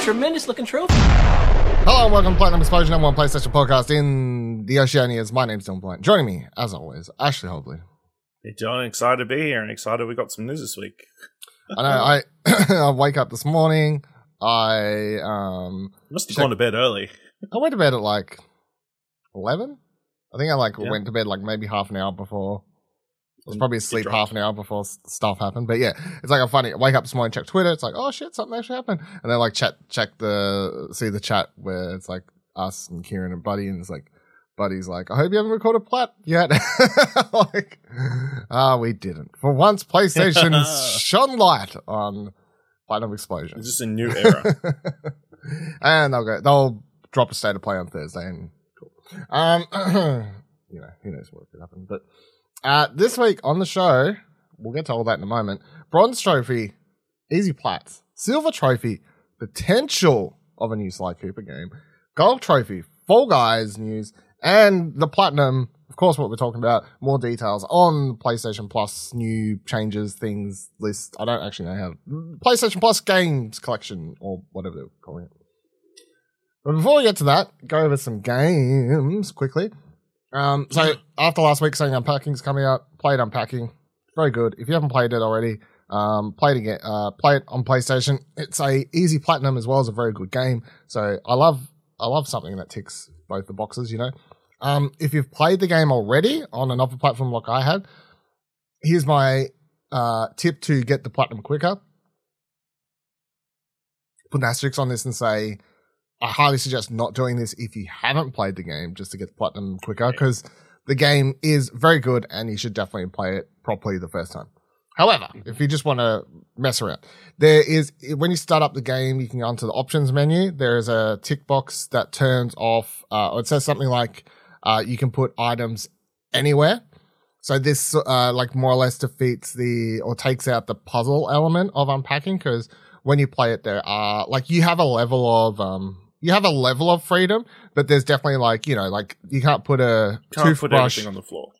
tremendous looking trophy. Hello and welcome to Platinum Explosion, number one PlayStation podcast in the Oceanias. My name's Dylan Blight. Joining me, as always, Ashley Hobley. Hey John, excited to be here and excited we got some news this week. I know, I, I wake up this morning, I, um, You must have Check- gone to bed early. I went to bed at like 11? I think I like Yeah. went to bed like maybe half an hour before. I was probably asleep half an hour before stuff happened. But yeah, it's like a funny. Wake up this morning, check Twitter. It's like, oh shit, something actually happened. And then like chat, check the see the chat where it's like us and Kieran and Buddy, and it's like Buddy's like, I hope you haven't recorded Plat yet. like, ah, we didn't. For once, PlayStation shone light on Platinum Explosion. It's just a new era. and they'll go. They'll drop a state of play on Thursday, and cool. Um, you know, who knows what could happen. But uh, this week on the show, we'll get to all that in a moment. Bronze trophy, easy plats. Silver trophy, potential of a new Sly Cooper game. Gold trophy, Fall Guys news, and the platinum. Of course, what we're talking about, more details on PlayStation Plus new changes, things, list. I don't actually know how. PlayStation Plus games collection, or whatever they're calling it. But before we get to that, go over some games quickly. Um, so after last week saying Unpacking's coming out, played Unpacking. Very good. If you haven't played it already, um, play it again. Uh, play it on PlayStation. It's a easy platinum as well as a very good game. So I love I love something that ticks both the boxes. You know, um, if you've played the game already on another platform like I had, here's my uh, tip to get the platinum quicker. Put an asterisk on this and say I highly suggest not doing this if you haven't played the game just to get the platinum quicker because the game is very good and you should definitely play it properly the first time. However, if you just want to mess around, there is when you start up the game, you can go onto the options menu. There is a tick box that turns off. Uh, it says something like uh, you can put items anywhere. So this uh, like more or less defeats the or takes out the puzzle element of unpacking because when you play it, there are like you have a level of um you have a level of freedom, but there's definitely like you know like you can't put a Can't put toothbrush everything on the floor.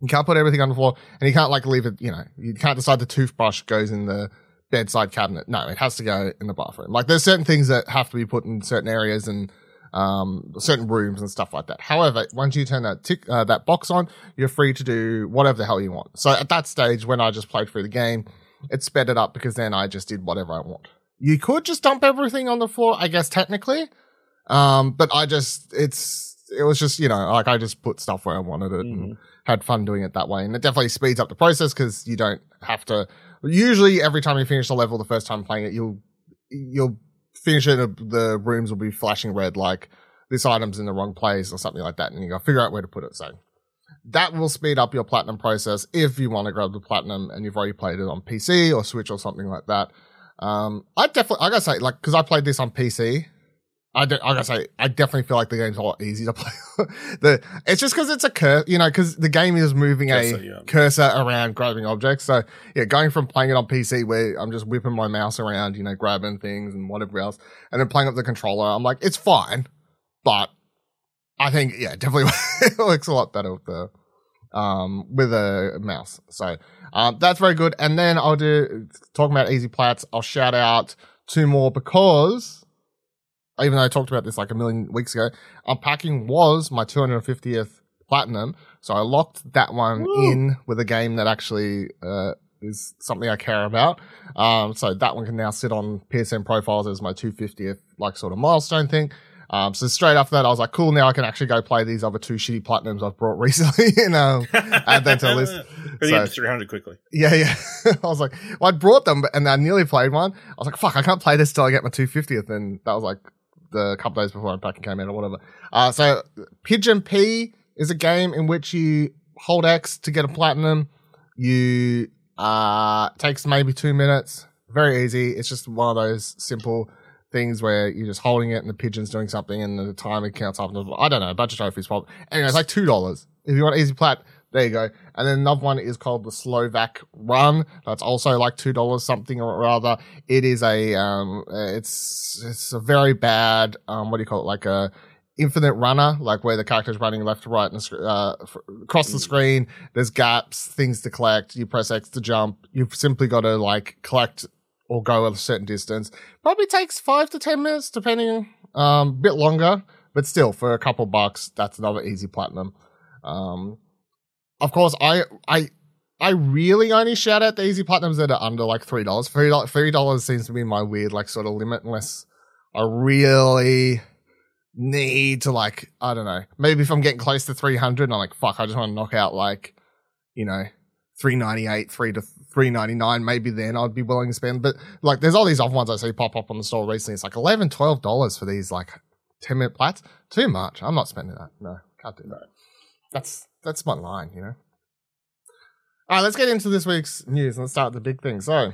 you can't put everything on the floor, and you can't like leave it. You know, you can't decide the toothbrush goes in the bedside cabinet. No, it has to go in the bathroom. Like there's certain things that have to be put in certain areas and um certain rooms and stuff like that. However, once you turn that tick uh, that box on, you're free to do whatever the hell you want. So at that stage, when I just played through the game, it sped it up because then I just did whatever I want. You could just dump everything on the floor, I guess technically. Um, but I just it's it was just you know like I just put stuff where I wanted it and had fun doing it that way. And it definitely speeds up the process because you don't have to. Usually, every time you finish a level the first time playing it, you'll you'll finish it. The rooms will be flashing red, like this item's in the wrong place or something like that, and you got to figure out where to put it. So that will speed up your platinum process if you want to grab the platinum and you've already played it on PC or Switch or something like that. Um, I definitely, I gotta say, like, because I played this on PC, I, de- I gotta say, I definitely feel like the game's a lot easier to play. the it's just because it's a cur, you know, because the game is moving Cursor, a yeah. cursor around grabbing objects. So yeah, going from playing it on PC where I'm just whipping my mouse around, you know, grabbing things and whatever else, and then playing up the controller, I'm like, it's fine, but I think yeah, definitely it works a lot better with the um with a mouse. So um that's very good. And then I'll do talking about easy plats. I'll shout out two more because even though I talked about this like a million weeks ago, unpacking was my 250th platinum. So I locked that one Woo. in with a game that actually uh, is something I care about. Um, so that one can now sit on PSN profiles as my 250th like sort of milestone thing. Um, so straight after that, I was like, cool. Now I can actually go play these other two shitty platinums I've brought recently and um, add them to the list. You So- get 300 quickly. Yeah, yeah. I was like, well, I brought them and I nearly played one. I was like, fuck, I can't play this till I get my 250th. And that was like the couple days before Unpacking came out or whatever. Uh, so Pigeon P is a game in which you hold X to get a platinum. You, uh, takes maybe two minutes. Very easy. It's just one of those simple things where you're just holding it and the pigeon's doing something and the timer counts up. I don't know, a bunch of trophies. Probably. Anyway, it's like $2. If you want easy plat, there you go. And then another one is called the Slovak Run. That's also like two dollars something or rather. It is a um, it's it's a very bad um, what do you call it? Like a infinite runner, like where the character's running left to right and uh, across the screen. There's gaps, things to collect. You press X to jump. You've simply got to like collect or go a certain distance. Probably takes five to ten minutes, depending, um, a bit longer, but still for a couple bucks, that's another easy platinum. Um, of course, I I I really only shout out the easy platinums that are under like three dollars. Three dollars three dollars seems to be my weird like sort of limit, unless I really need to like I don't know. Maybe if I'm getting close to three hundred, I'm like fuck, I just want to knock out like you know three ninety eight, three to three ninety nine. Maybe then I'd be willing to spend. But like, there's all these other ones I see pop up on the store recently. It's like 11 dollars for these like ten minute plats. Too much. I'm not spending that. No, can't do that. That's that's my line, you know. All right, let's get into this week's news. Let's start with the big thing. So,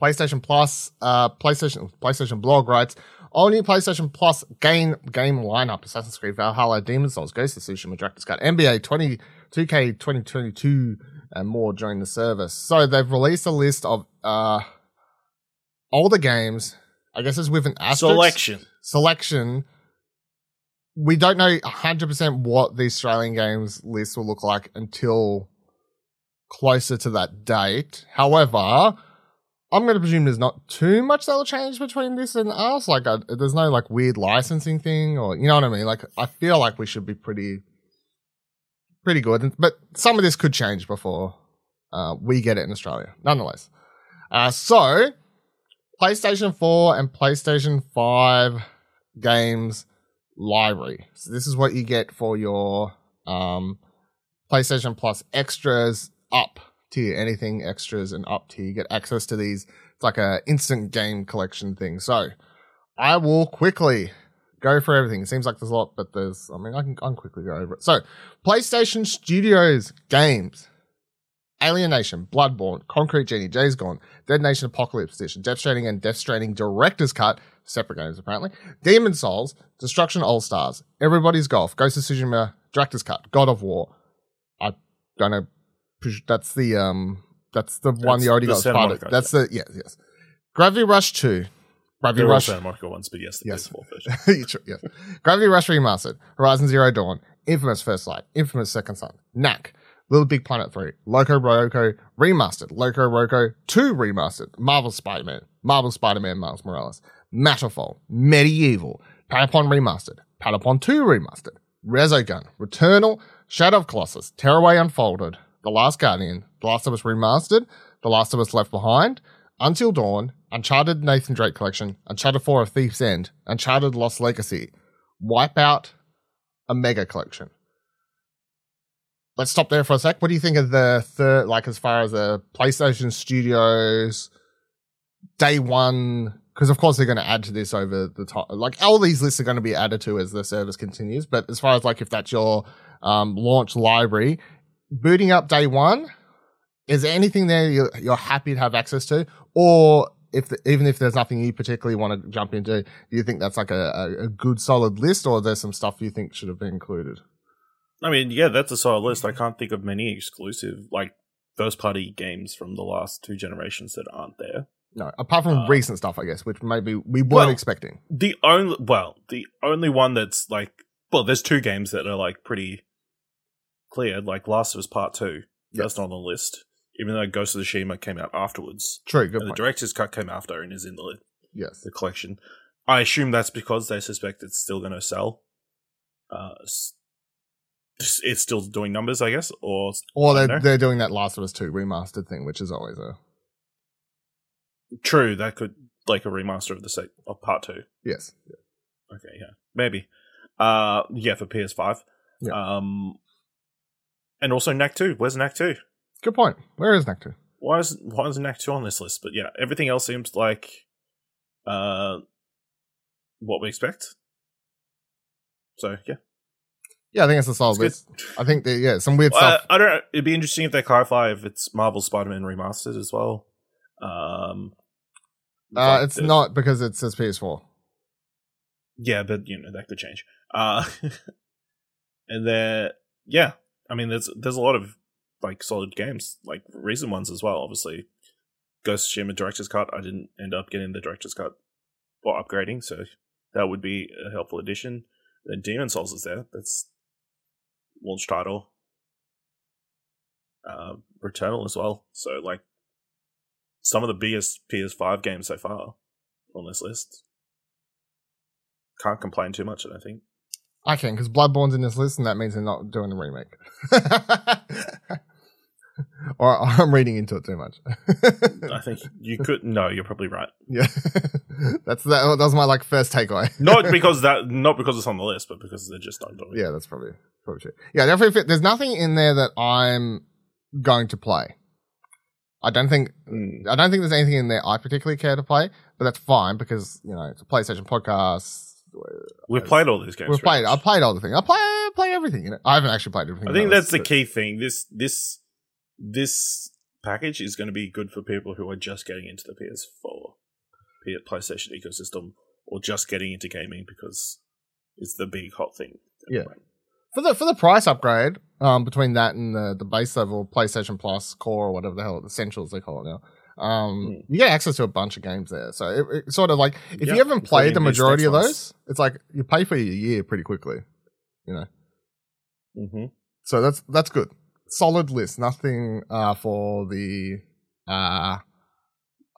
PlayStation Plus, uh, PlayStation PlayStation Blog writes all new PlayStation Plus game game lineup: Assassin's Creed Valhalla, Demon's Souls, Ghost of Tsushima, Director's Cut, NBA 20, 2K 2022, and more during the service. So they've released a list of uh all the games. I guess it's with an asterisk selection. Selection. We don't know 100% what the Australian games list will look like until closer to that date. However, I'm going to presume there's not too much that'll change between this and us. Like, uh, there's no like weird licensing thing, or you know what I mean. Like, I feel like we should be pretty, pretty good. But some of this could change before uh, we get it in Australia, nonetheless. Uh, so, PlayStation 4 and PlayStation 5 games library. So this is what you get for your um, PlayStation Plus extras up tier, anything extras and up tier. You get access to these. It's like a instant game collection thing. So I will quickly go for everything. It seems like there's a lot, but there's, I mean, I can, I can quickly go over it. So PlayStation Studios games. Alienation, Bloodborne, Concrete Genie, Days Gone, Dead Nation Apocalypse Edition, Death Stranding and Death Stranding Director's Cut, separate games apparently, Demon Souls, Destruction All Stars, Everybody's Golf, Ghost of Tsushima Director's Cut, God of War. I don't know that's the um that's the that's one you already got as part of. That's the yes yes. Gravity Rush two. Gravity there Rush. Santa Monica ones, but yes, the yes. version. yes. Gravity Rush remastered. Horizon Zero Dawn. Infamous First Light. Infamous Second Son. Knack. Little Big Planet 3, Loco Roco Remastered, Loco Roco 2 Remastered, Marvel Spider-Man, Marvel Spider-Man Miles Morales, Matterfall, MediEvil, Patapon Remastered, Patapon 2 Remastered, Resogun, Returnal, Shadow of Colossus, Tearaway Unfolded, the Last Guardian, The Last of Us Remastered, The Last of Us Left Behind, Until Dawn, Uncharted Nathan Drake Collection, Uncharted 4 A Thief's End, Uncharted Lost Legacy, Wipeout, Omega Collection. Let's stop there for a sec. What do you think of the third, like as far as the PlayStation Studios day one? Because of course they're going to add to this over the top. Like all these lists are going to be added to as the service continues. But as far as like if that's your um, launch library, booting up day one, is there anything there you're, you're happy to have access to, or if the, even if there's nothing you particularly want to jump into, do you think that's like a, a, a good solid list, or there's some stuff you think should have been included? I mean, yeah, that's a solid list. I can't think of many exclusive like first party games from the last two generations that aren't there. No, apart from uh, recent stuff, I guess, which maybe we weren't well, expecting. The only well, the only one that's like well, there's two games that are like pretty clear, like Last of Us Part Two. Yes. That's not on the list, even though Ghost of Tsushima came out afterwards. True, the director's cut came after and is in the yes the collection. I assume that's because they suspect it's still going to sell. Uh, it's still doing numbers, I guess, or or they're they're doing that Last of Us Two remastered thing, which is always a true. That could like a remaster of the set of Part Two. Yes. Yeah. Okay. Yeah. Maybe. Uh. Yeah. For PS5. Yeah. Um and also Knack 2. Where's Knack 2? Good point. Where is Knack 2? Why is why is Knack 2 on this list? But yeah, everything else seems like uh what we expect. So yeah. Yeah, I think it's a solid list. I think that yeah, some weird well, stuff. I, I, don't know. It'd be interesting if they clarify if it's Marvel Spider-Man remastered as well. Um, uh, it's the, not because it says PS4. Yeah, but you know that could change. Uh, and then yeah, I mean, there's there's a lot of like solid games, like recent ones as well. Obviously, Ghost of Tsushima Director's Cut. I didn't end up getting the Director's Cut or upgrading, so that would be a helpful addition. Then Demon Souls is there. That's launch title. Uh, Returnal as well. So like, some of the biggest PS5 games so far on this list. Can't complain too much, I don't think. I can because Bloodborne's in this list, and that means they're not doing a remake. or I'm reading into it too much. I think you could. No, you're probably right. Yeah, that's that. That was my like first takeaway. Not because that, not because it's on the list, but because they're just not doing it. Yeah, that's probably probably true. Yeah, definitely. Fit. There's nothing in there that I'm going to play. I don't think Mm. I don't think there's anything in there I particularly care to play, but that's fine because you know it's a PlayStation podcast. We've played all these games. We've played. I played all the things. I play I play everything. You know, I haven't actually played everything. I think the that's the list, key thing. This this this package is going to be good for people who are just getting into the PS4, PlayStation ecosystem, or just getting into gaming because it's the big hot thing. Yeah. For the for the price upgrade, um, between that and the the base level PlayStation Plus Core or whatever the hell the Essentials they call it now, um, Mm. you get access to a bunch of games there. So it, it's sort of like if Yeah, you haven't played the majority of those, it's like you pay for your year pretty quickly. You know, Mm-hmm. so that's that's good. Solid list. Nothing uh for the uh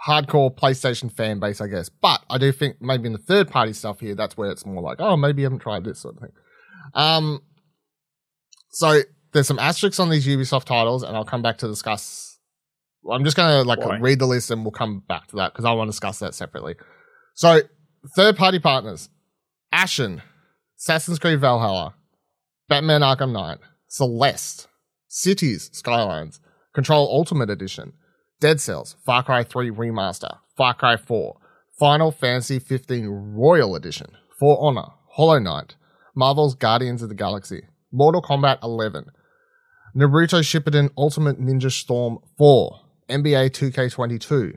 hardcore PlayStation fan base, I guess. But I do think maybe in the third party stuff here, that's where it's more like, oh, maybe you haven't tried this sort of thing. Um, so there's some asterisks on these Ubisoft titles, and I'll come back to discuss. I'm just gonna like Why? read the list, and we'll come back to that because I want to discuss that separately. So third party partners: Ashen, Assassin's Creed Valhalla, Batman Arkham Knight, Celeste, Cities Skylines, Control Ultimate Edition, Dead Cells, Far Cry 3 Remaster, Far Cry 4, Final Fantasy 15 Royal Edition, For Honor, Hollow Knight, Marvel's Guardians of the Galaxy, Mortal Kombat 11, Naruto Shippuden Ultimate Ninja Storm 4, NBA 2K22,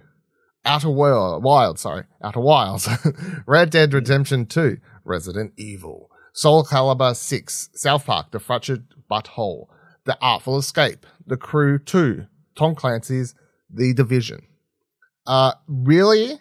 Outer World, Wild, sorry, Outer Wilds, Red Dead Redemption 2, Resident Evil, Soul Calibur 6, South Park, The Fractured But Whole, The Artful Escape, The Crew 2, Tom Clancy's The Division. Uh, really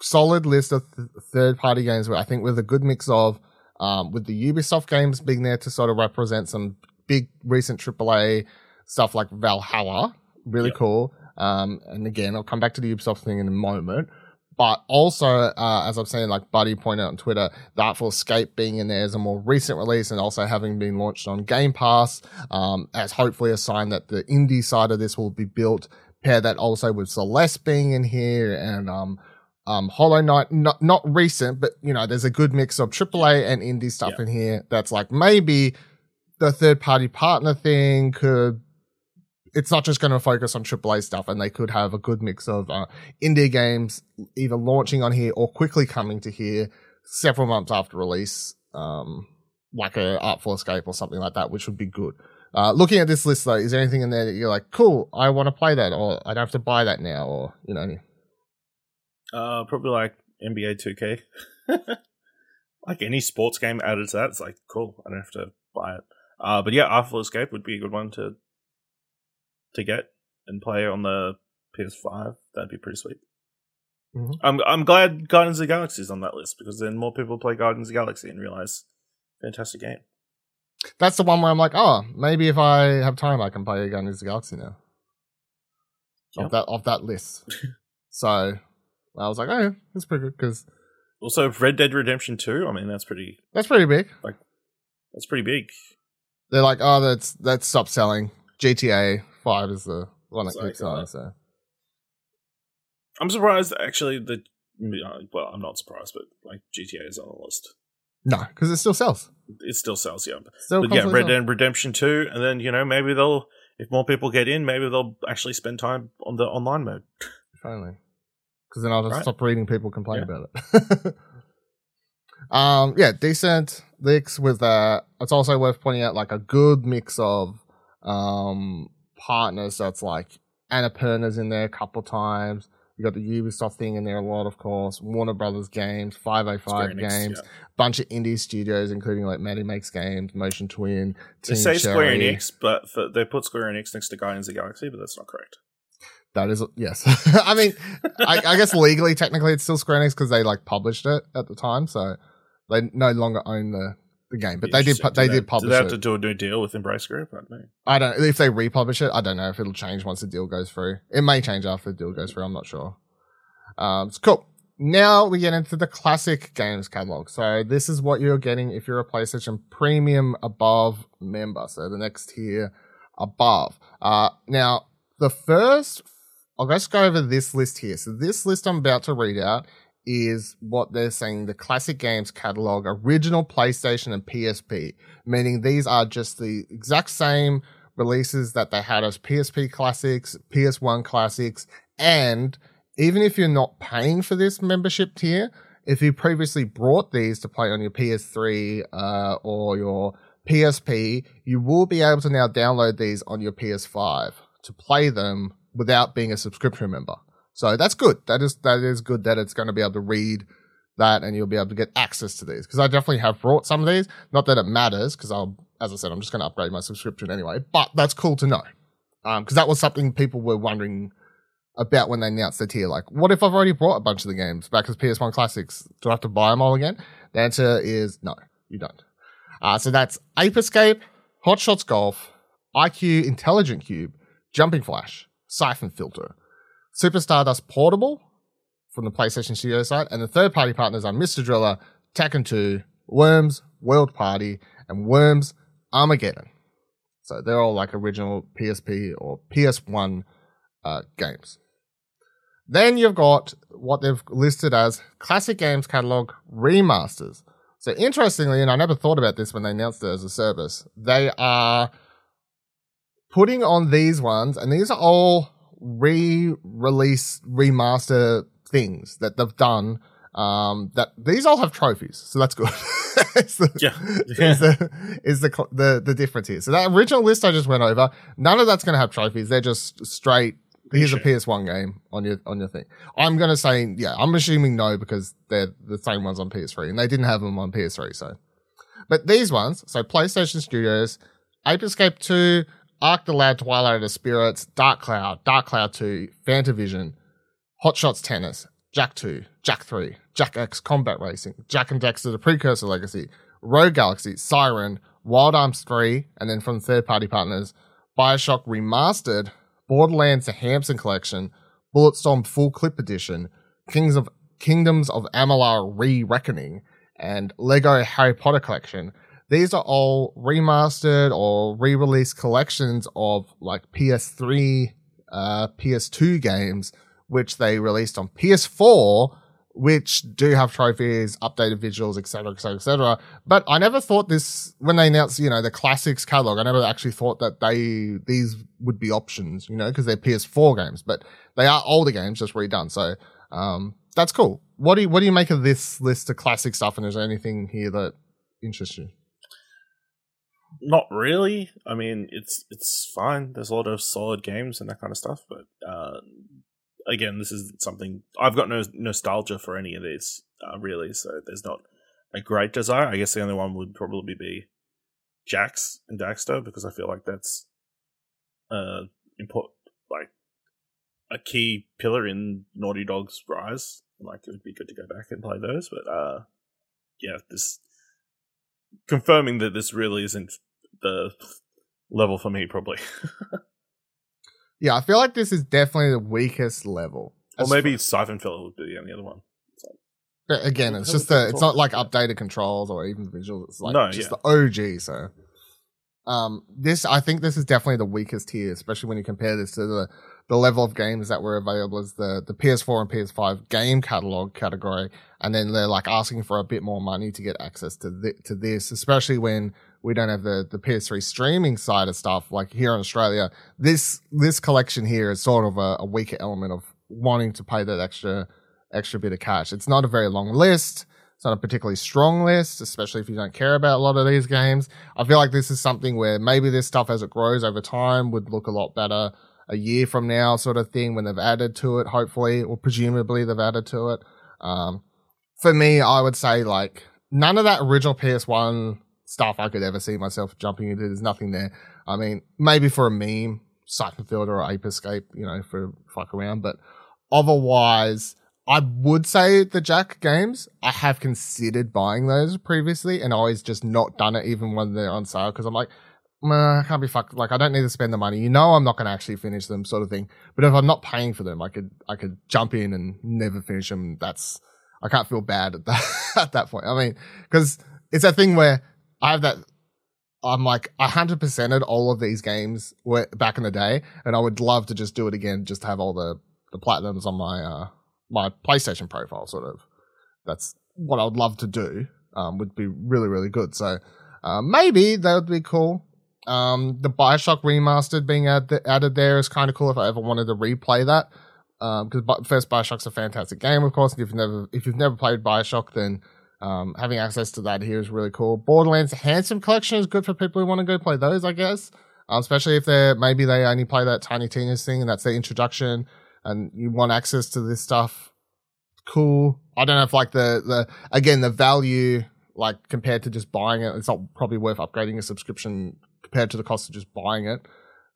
solid list of th- third party games, but I think with a good mix of, um, with the Ubisoft games being there to sort of represent some big recent AAA stuff like Valhalla, really Yeah. cool. Um, and again, I'll come back to the Ubisoft thing in a moment. But also, uh, as I'm saying, like Buddy pointed out on Twitter, the Artful Escape being in there as a more recent release and also having been launched on Game Pass, um, as hopefully a sign that the indie side of this will be built. Pair that also with Celeste being in here and, um, um, Hollow Knight, not, not recent, but you know, there's a good mix of AAA and indie stuff Yeah. in here that's like maybe the third party partner thing could it's not just going to focus on AAA stuff, and they could have a good mix of uh, indie games either launching on here or quickly coming to here several months after release, um, like a Artful Escape or something like that, which would be good. Uh, looking at this list though, is there anything in there that you're like, cool, I want to play that, or I don't have to buy that now, or you know, Uh, probably like NBA 2K. like any sports game added to that, it's like cool. I don't have to buy it. Uh, but yeah, Artful Escape would be a good one to to get and play on the PS5. That'd be pretty sweet. Mhm. I'm I'm glad Guardians of the Galaxy is on that list because then more people play Guardians of the Galaxy and realize fantastic game. that's the one where I'm like, oh, maybe if I have time, I can play Guardians of the Galaxy now. Yep. Of that of that list. so I was like, oh, that's pretty good because Also, Red Dead Redemption 2. I mean, that's pretty that's pretty big. Like, that's pretty big. They're like, oh, that's that's stopped selling. GTA Five is the one that keeps selling. on. So I'm surprised actually that uh, well, I'm not surprised, but like GTA is on the list. no, because it still sells. It still sells, yeah. Still but yeah, Red. Dead Redemption 2, and then, you know, maybe they'll, if more people get in, maybe they'll actually spend time on the online mode. Finally, because then I'll just Right. stop reading people complain Yeah. about it. um, yeah, decent leaks with that. It's also worth pointing out like a good mix of um partners. That's like Annapurna's in there a couple times. You got the Ubisoft thing in there a lot, of course. Warner Brothers games, Five oh Square five Enix, games, yeah. bunch of indie studios, including like Maddy Makes Games, Motion Twin, Team They say Square Enix, but for, they put Square Enix next to Guardians of the Galaxy, but that's not correct. That is yes. I mean, I, I guess legally, technically, it's still Square Enix because they like published it at the time, so they no longer own the the game, but they did pu- they Do did Do publish they have it. to do a new deal with Embracer Group? I don't know. I don't if they republish it. I don't know if it'll change once the deal goes through. It may change after the deal goes through. I'm not sure. Um, it's cool. Now we get into the classic games catalog. So this is what you're getting if you're a PlayStation Premium above member. So the next tier above. Uh, now the first, I'll just go over this list here. So this list I'm about to read out is what they're saying the classic games catalog, original PlayStation and PSP, meaning these are just the exact same releases that they had as PSP classics, PS1 classics, and even if you're not paying for this membership tier, if you previously brought these to play on your PS3 uh, or your PSP, you will be able to now download these on your PS5 to play them without being a subscription member. So that's good. That is that is good that it's going to be able to read that and you'll be able to get access to these because I definitely have brought some of these. Not that it matters because I'll, as I said, I'm just going to upgrade my subscription anyway. But that's cool to know because that was something people were wondering about when they announced the tier. Like, what if I've already brought a bunch of the games back as PS1 classics? Do I have to buy them all again? The answer is no, you don't. Uh, so that's Ape Escape, Hot Shots Golf, IQ Intelligent Cube, Jumping Flash, Siphon Filter, Super Stardust Portable from the PlayStation Studio side, and the third party partners are Mr. Driller, Tekken 2, Worms, World Party, and Worms Armageddon. So they're all like original PSP or PS1 uh, games. Then you've got what they've listed as classic games catalog remasters. So interestingly, and I never thought about this when they announced it as a service, they are putting on these ones, and these are all re-release, remaster things that they've done. Um, that these all have trophies, so that's good. it's the, Yeah. is the is the the the difference here. So that original list I just went over, none of that's going to have trophies. They're just straight. Here's a PS1 game on your on your thing. I'm going to say yeah. I'm assuming no because they're the same ones on PS3 and they didn't have them on PS3. So, but these ones, so PlayStation Studios, Ape Escape 2, Arc the Lad, Twilight of the Spirits, Dark Cloud, Dark Cloud 2, Fantavision, Hot Shots Tennis, Jak 2, Jak 3, Jak X Combat Racing, Jak and Daxter The Precursor Legacy, Rogue Galaxy, Siren, Wild Arms 3, and then from third party partners, Bioshock Remastered, Borderlands The Handsome Collection, Bulletstorm Full Clip Edition, Kings of Kingdoms of Amalur Re-Reckoning, and Lego Harry Potter Collection. These are all remastered or re-released collections of like PS3, uh, PS2 games, which they released on PS4, which do have trophies, updated visuals, etc., etc., etc. But I never thought this when they announced, you know, the classics catalog. I never actually thought that they these would be options, you know, because they're PS4 games, but they are older games just redone. So um, that's cool. What do you what do you make of this list of classic stuff? And is there anything here that interests you? Not really. I mean, it's it's fine. There's a lot of solid games and that kind of stuff, but uh, again, this is something I've got no nostalgia for any of these uh, really. So there's not a great desire. I guess the only one would probably be Jak and Daxter because I feel like that's uh important, like a key pillar in Naughty Dog's rise. Like it would be good to go back and play those, but uh, yeah, this confirming that this really isn't the level for me, probably. Yeah, I feel like this is definitely the weakest level. or As maybe Siphon Filter would be the only other one. But again, it's just was the, it's not like updated controls or even visuals. It's like No, just yeah. the OG. So, um, this I think this is definitely the weakest here, especially when you compare this to the the level of games that were available as the the PS4 and PS5 game catalog category, and then they're like asking for a bit more money to get access to th- to this, especially when we don't have the the PS3 streaming side of stuff. Like here in Australia, this this collection here is sort of a, a weaker element of wanting to pay that extra extra bit of cash. It's not a very long list. It's not a particularly strong list, especially if you don't care about a lot of these games. I feel like this is something where maybe this stuff as it grows over time would look a lot better a year from now, sort of thing, when they've added to it, hopefully, or presumably they've added to it. Um, for me, I would say like none of that original PS1 stuff I could ever see myself jumping into. There's nothing there. I mean, maybe for a meme, Siphon Filter or Ape Escape, you know, for fuck around, but otherwise, I would say the Jak games. I have considered buying those previously, and always just not done it, even when they're on sale, because I'm like, I can't be fucked. Like, I don't need to spend the money. You know, I'm not going to actually finish them, sort of thing. But if I'm not paying for them, I could, I could jump in and never finish them. That's, I can't feel bad at that, at that point. I mean, because it's a thing where I have that. I'm like 100%ed all of these games back in the day, and I would love to just do it again, just to have all the the platinums on my uh my PlayStation profile. Sort of, that's what I would love to do. Um, would be really really good. So, uh, maybe that would be cool. Um, the Bioshock remastered being add- added there is kind of cool if I ever wanted to replay that. Um because um, first Bioshock's a fantastic game, of course. If you've never if you've never played Bioshock, then um, having access to that here is really cool. Borderlands Handsome Collection is good for people who want to go play those, I guess. Um, especially if they're maybe they only play that Tiny Tina's thing and that's their introduction, and you want access to this stuff. Cool. I don't know if like the the again the value like compared to just buying it, it's not probably worth upgrading a subscription compared to the cost of just buying it.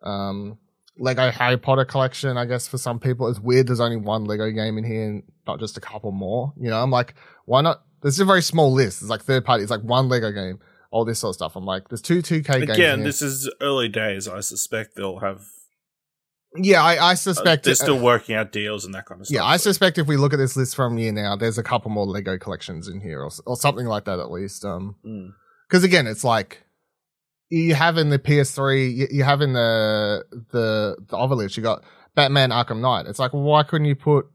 Um, Lego Harry Potter collection, I guess for some people, it's weird. There's only one Lego game in here and not just a couple more. You know, I'm like, why not? There's a very small list. It's like third party. It's like one Lego game, all this sort of stuff. I'm like, there's two 2K games. Again, this is early days. I suspect they'll have. Yeah, I, I Uh, suspect they're it- still working out deals and that kind of stuff. Yeah, I suspect if we look at this list from year now, there's a couple more Lego collections in here, or, or something like that at least. Um, Mm. because again, it's like you have in the PS3, you, you have in the the the other you got Batman Arkham Knight. It's like, why couldn't you put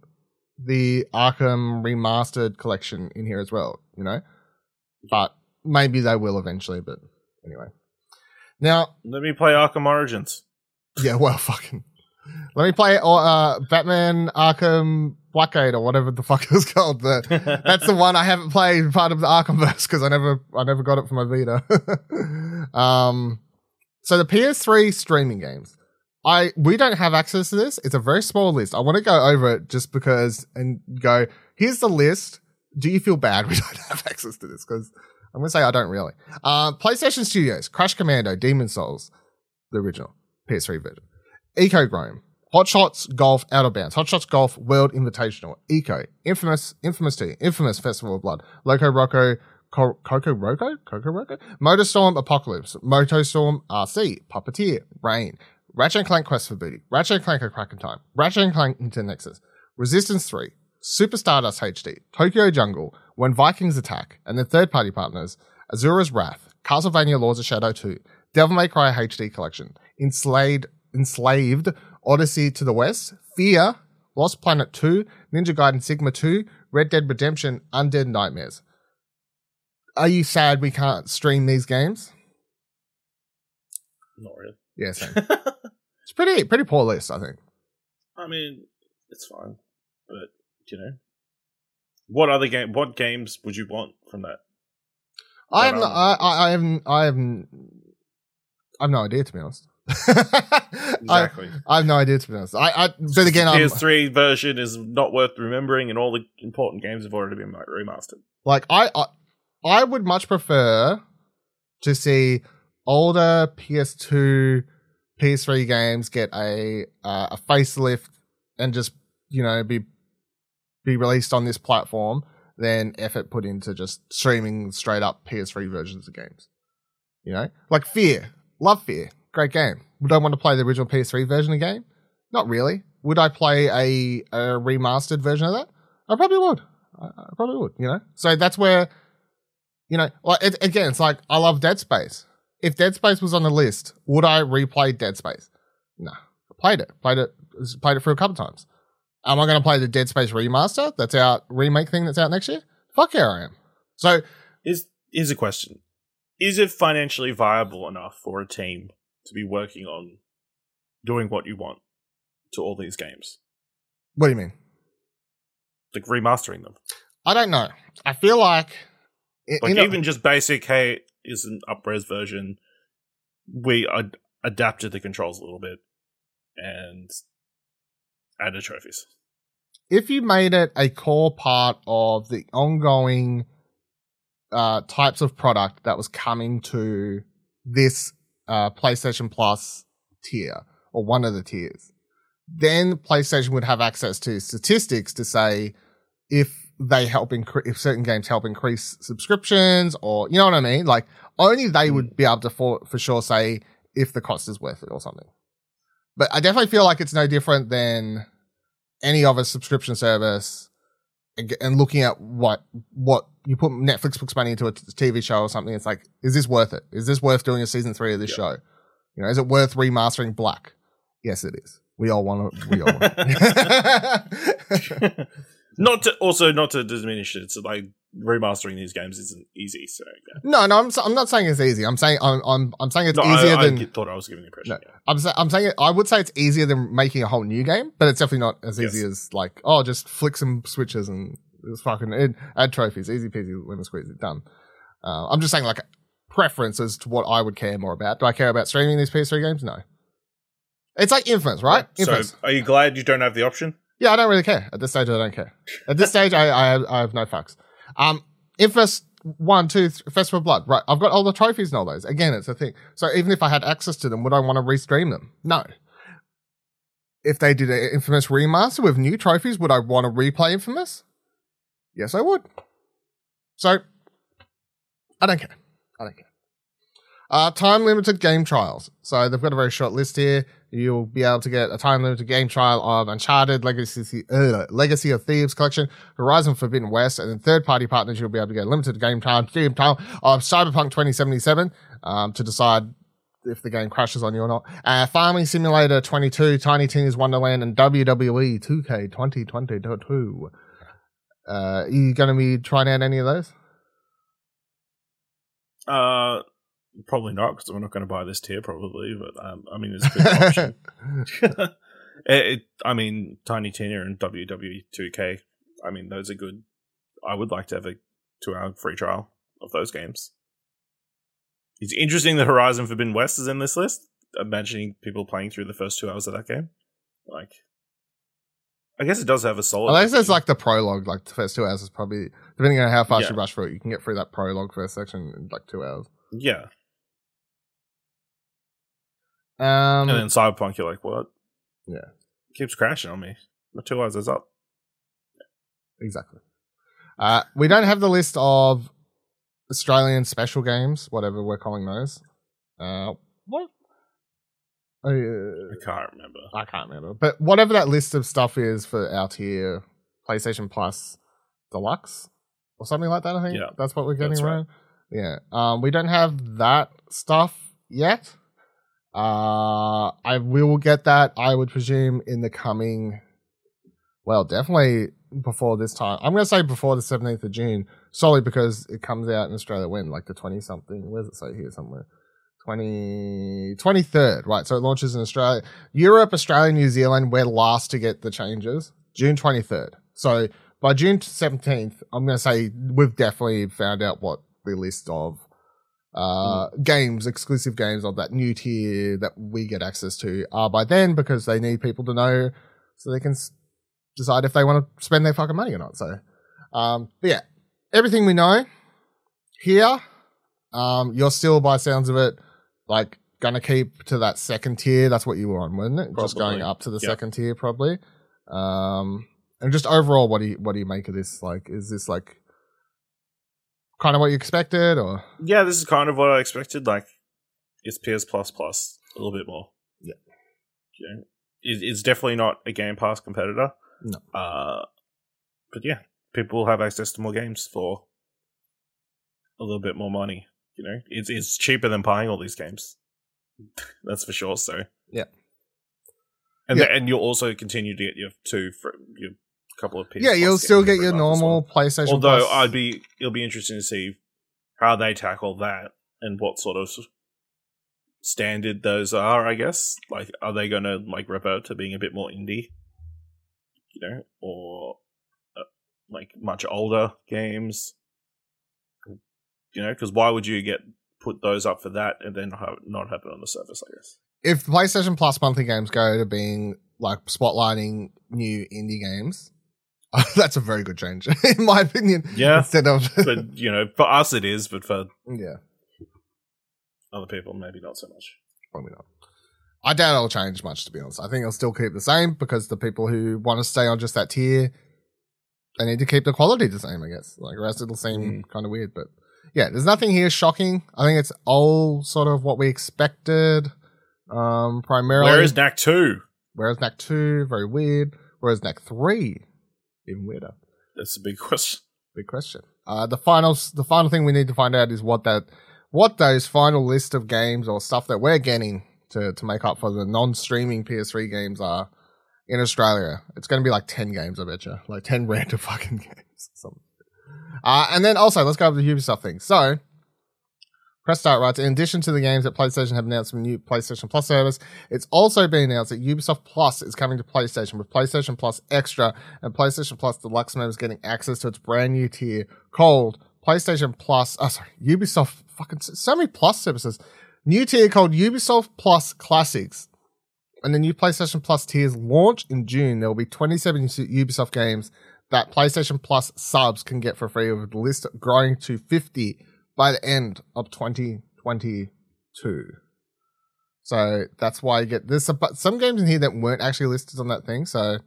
the Arkham remastered collection in here as well? You know, but maybe they will eventually. But anyway, now Let me play Arkham Origins. yeah, well, fucking. Let me play uh, Batman Arkham Blackgate or whatever the fuck it was called. The, that's the one I haven't played part of the Arkhamverse because I never I never got it for my Vita. um, so the PS3 streaming games, I we don't have access to this. It's a very small list. I want to go over it just because and go. Here's the list. Do you feel bad we don't have access to this? Because I'm gonna say I don't really. Uh, PlayStation Studios, Crash Commando, Demon Souls, the original PS3 version. Echochrome, Hot Shots Golf Out of Bounds, Hot Shots Golf World Invitational, Eco, Infamous, Infamous 2, Infamous Festival of Blood, Loco Roco, Co- Coco Roco, Coco Roco, Motorstorm Apocalypse, Motorstorm RC, Puppeteer, Rain, Ratchet and Clank Quest for Booty, Ratchet and Clank A in Time, Ratchet and Clank Into Nexus, Resistance 3, Super Stardust HD, Tokyo Jungle, When Vikings Attack, and the third party partners, Asura's Wrath, Castlevania Lords of Shadow 2, Devil May Cry HD Collection, Enslaved, Enslaved, Odyssey to the West, Fear, Lost Planet 2, Ninja Gaiden Sigma 2, Red Dead Redemption, Undead Nightmares. Are you sad we can't stream these games? Not really. Yeah, same. it's pretty pretty poor list, I think. I mean, it's fine, but you know, what other game? What games would you want from that? I have But, no, um, I, I, I have I have I have no idea to be honest. I, Exactly. I have no idea to be honest. I, I but again, I'm PS3 version is not worth remembering, and all the important games have already been remastered. like I, I I would much prefer to see older PS2, PS3 games get a uh, a facelift and just you know be be released on this platform than effort put into just streaming straight up PS3 versions of games. You know, like Fear, love Fear, great game. Would I want to play the original PS3 version of the game? Not really. Would I play a, a remastered version of that? I probably would. I, I probably would. You know, so that's where, you know, like it, again, it's like I love Dead Space. If Dead Space was on the list, would I replay Dead Space? No, played it, played it, played it for a couple times. Am I going to play the Dead Space remaster that's out remake thing that's out next year? Fuck yeah, I am. So Is here's a question: Is it financially viable enough for a team to be working on doing what you want to all these games, what do you mean? like remastering them? I don't know. I feel like, Like know- even just basic, hey, is an upres version. We ad- adapted the controls a little bit and added trophies. if you made it a core part of the ongoing uh, types of product that was coming to this uh, PlayStation Plus tier or one of the tiers, then PlayStation would have access to statistics to say, if they help increase, if certain games help increase subscriptions or, you know what I mean? Like only they would be able to for, for sure say if the cost is worth it or something. But I definitely feel like it's no different than any other subscription service and, and looking at what, what you put Netflix puts money into a TV show or something. It's like, is this worth it? Is this worth doing a season three of this show? You know, is it worth remastering Black? Yes, it is. We all want to. We all want. not to also not to diminish it. It's like remastering these games isn't easy. So yeah. no, no, I'm I'm not saying it's easy. I'm saying I'm I'm, I'm saying it's No, easier I, than. I thought I was giving the impression. No. yeah. I'm sa- I'm saying it, I would say it's easier than making a whole new game, but it's definitely not as easy Yes. as like oh just flick some switches and it's fucking add, add trophies, easy peasy, lemon squeezy, done. Uh, I'm just saying like preference as to what I would care more about. Do I care about streaming these PS3 games? No. It's like Infamous, right? So, Infamous. are you glad you don't have the option? Yeah, I don't really care. At this stage, I don't care. At this stage, I, I, I have no fucks. Um, Infamous 1, 2, th- Festival of Blood, right. I've got all the trophies and all those. Again, it's a thing. So even if I had access to them, would I want to restream them? No. If they did an Infamous remaster with new trophies, would I want to replay Infamous? Yes, I would. So, I don't care. I don't care. Uh, time limited game trials. So they've got a very short list here. You'll be able to get a time limited game trial of Uncharted, Legacy, uh, Legacy of Thieves collection, Horizon Forbidden West, and then third party partners, you'll be able to get limited game time, game trial of Cyberpunk 2077 um, to decide if the game crashes on you or not. Uh, Farming Simulator 22, Tiny Tina's Wonderland, and WWE 2K 2022. Uh, are you going to be trying out any of those? Uh, probably not because we're not going to buy this tier. Probably, but um, I mean, it's a good option. it, it, I mean, Tiny Tina and WW2K. I mean, those are good. I would like to have a two-hour free trial of those games. It's interesting that Horizon Forbidden West is in this list. Imagining people playing through the first two hours of that game, like, I guess it does have a solid. Unless there's like the prologue, like the first two hours is probably depending on how fast Yeah. you rush through it, you can get through that prologue first section in like two hours. yeah, Um, and then Cyberpunk, you're like, what? Yeah. It keeps crashing on me. My two hours is up. exactly. Uh, we don't have the list of Australian special games, whatever we're calling those. Uh, what? Uh, I can't remember. I can't remember, but whatever that list of stuff is for out here, PlayStation Plus Deluxe or something like that. I think Yeah, that's what we're getting that's right. Yeah, um, we don't have that stuff yet. Uh, I we will get that. I would presume in the coming. Well, definitely before this time. I'm to say before the 17th of June, solely because it comes out in Australia when, like the 20 something. Where's it say here somewhere? 20, 23rd, right? So it launches in Australia. Europe, Australia, New Zealand, we're last to get the changes. June 23rd. So by June 17th, I'm to say we've definitely found out what the list of uh, games, exclusive games of that new tier that we get access to are by then because they need people to know so they can s- decide if they want to spend their fucking money or not. So, um, but yeah, everything we know here, um, you're still by sounds of it, like gonna keep to that second tier. That's what you were on, wasn't it? Just going up to the Yeah. second tier, probably. Um, and just overall, what do you what do you make of this? Like, is this like kind of what you expected, or Yeah, this is kind of what I expected. Like, it's PS Plus Plus a little bit more. Yeah. You know, it, it's definitely not a Game Pass competitor. No. Uh, but yeah, people will have access to more games for a little bit more money. You know, it's it's cheaper than buying all these games. That's for sure. So Yeah. and Yeah. the- and you'll also continue to get your two for your couple of PS yeah, you'll still get your normal PlayStation. Although Plus. I'd be, it'll be interesting to see how they tackle that and what sort of standard those are. I guess, like, are they going to like revert to being a bit more indie, you know, or uh, like much older games? You know, because why would you get put those up for that and then have, not have it on the surface? I guess. if PlayStation Plus monthly games go to being like spotlighting new indie games, that's a very good change, in my opinion. Yeah. Instead of But you know, for us it is, but for yeah, other people maybe not so much. probably not. I doubt it'll change much, to be honest. I think it'll still keep the same because the people who want to stay on just that tier they need to keep the quality the same, I guess. Like, the rest it'll seem Mm. kind of weird, but yeah, there's nothing here shocking. I think it's all sort of what we expected. Um, primarily, Where is Knack 2? Where is Knack 2, very weird. Where is Knack 3, even weirder. That's a big question. Big question. Uh, the final, the final thing we need to find out is what that, what those final list of games or stuff that we're getting to, to make up for the non-streaming PS3 games are in Australia. It's going to be like 10 games, I bet you. Like 10 random fucking games. Something. Uh, and then also, let's go over the Ubisoft thing. So, Press Start writes, in addition to the games that PlayStation have announced a new PlayStation Plus service, it's also been announced that Ubisoft Plus is coming to PlayStation with PlayStation Plus Extra and PlayStation Plus Deluxe members getting access to its brand new tier called PlayStation Plus. Oh, sorry, Ubisoft fucking so many Plus services. New tier called Ubisoft Plus Classics. And the new PlayStation Plus tiers launch in June. There will be 27 Ubisoft games that PlayStation Plus subs can get for free, with the list growing to 50 by the end of 2022. So that's why you get there's some, some games in here that weren't actually listed on that thing. So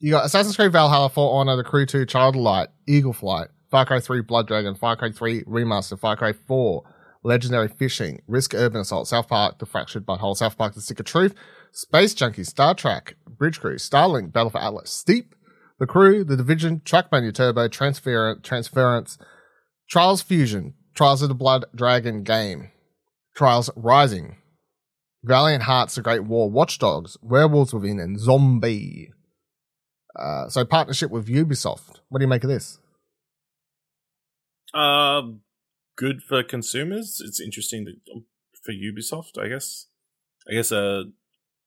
you got Assassin's Creed Valhalla, For Honor, The Crew 2, Child of Light, Eagle Flight, Far Cry 3, Blood Dragon, Far Cry 3 Remaster, Far Cry 4, Legendary Fishing, Risk Urban Assault, South Park, The Fractured But Whole, South Park, The Stick of Truth, Space Junkie, Star Trek, Bridge Crew, Starlink, Battle for Atlas, Steep, The Crew, The Division, Trackmania Turbo, Transfer- Transference, Trials Fusion, Trials of the Blood Dragon game, Trials Rising, Valiant Hearts, The Great War, Watch Dogs, Werewolves Within, and Zombi. Uh, so partnership with Ubisoft. What do you make of this? Um, good for consumers. It's interesting to, for Ubisoft, I guess. I guess a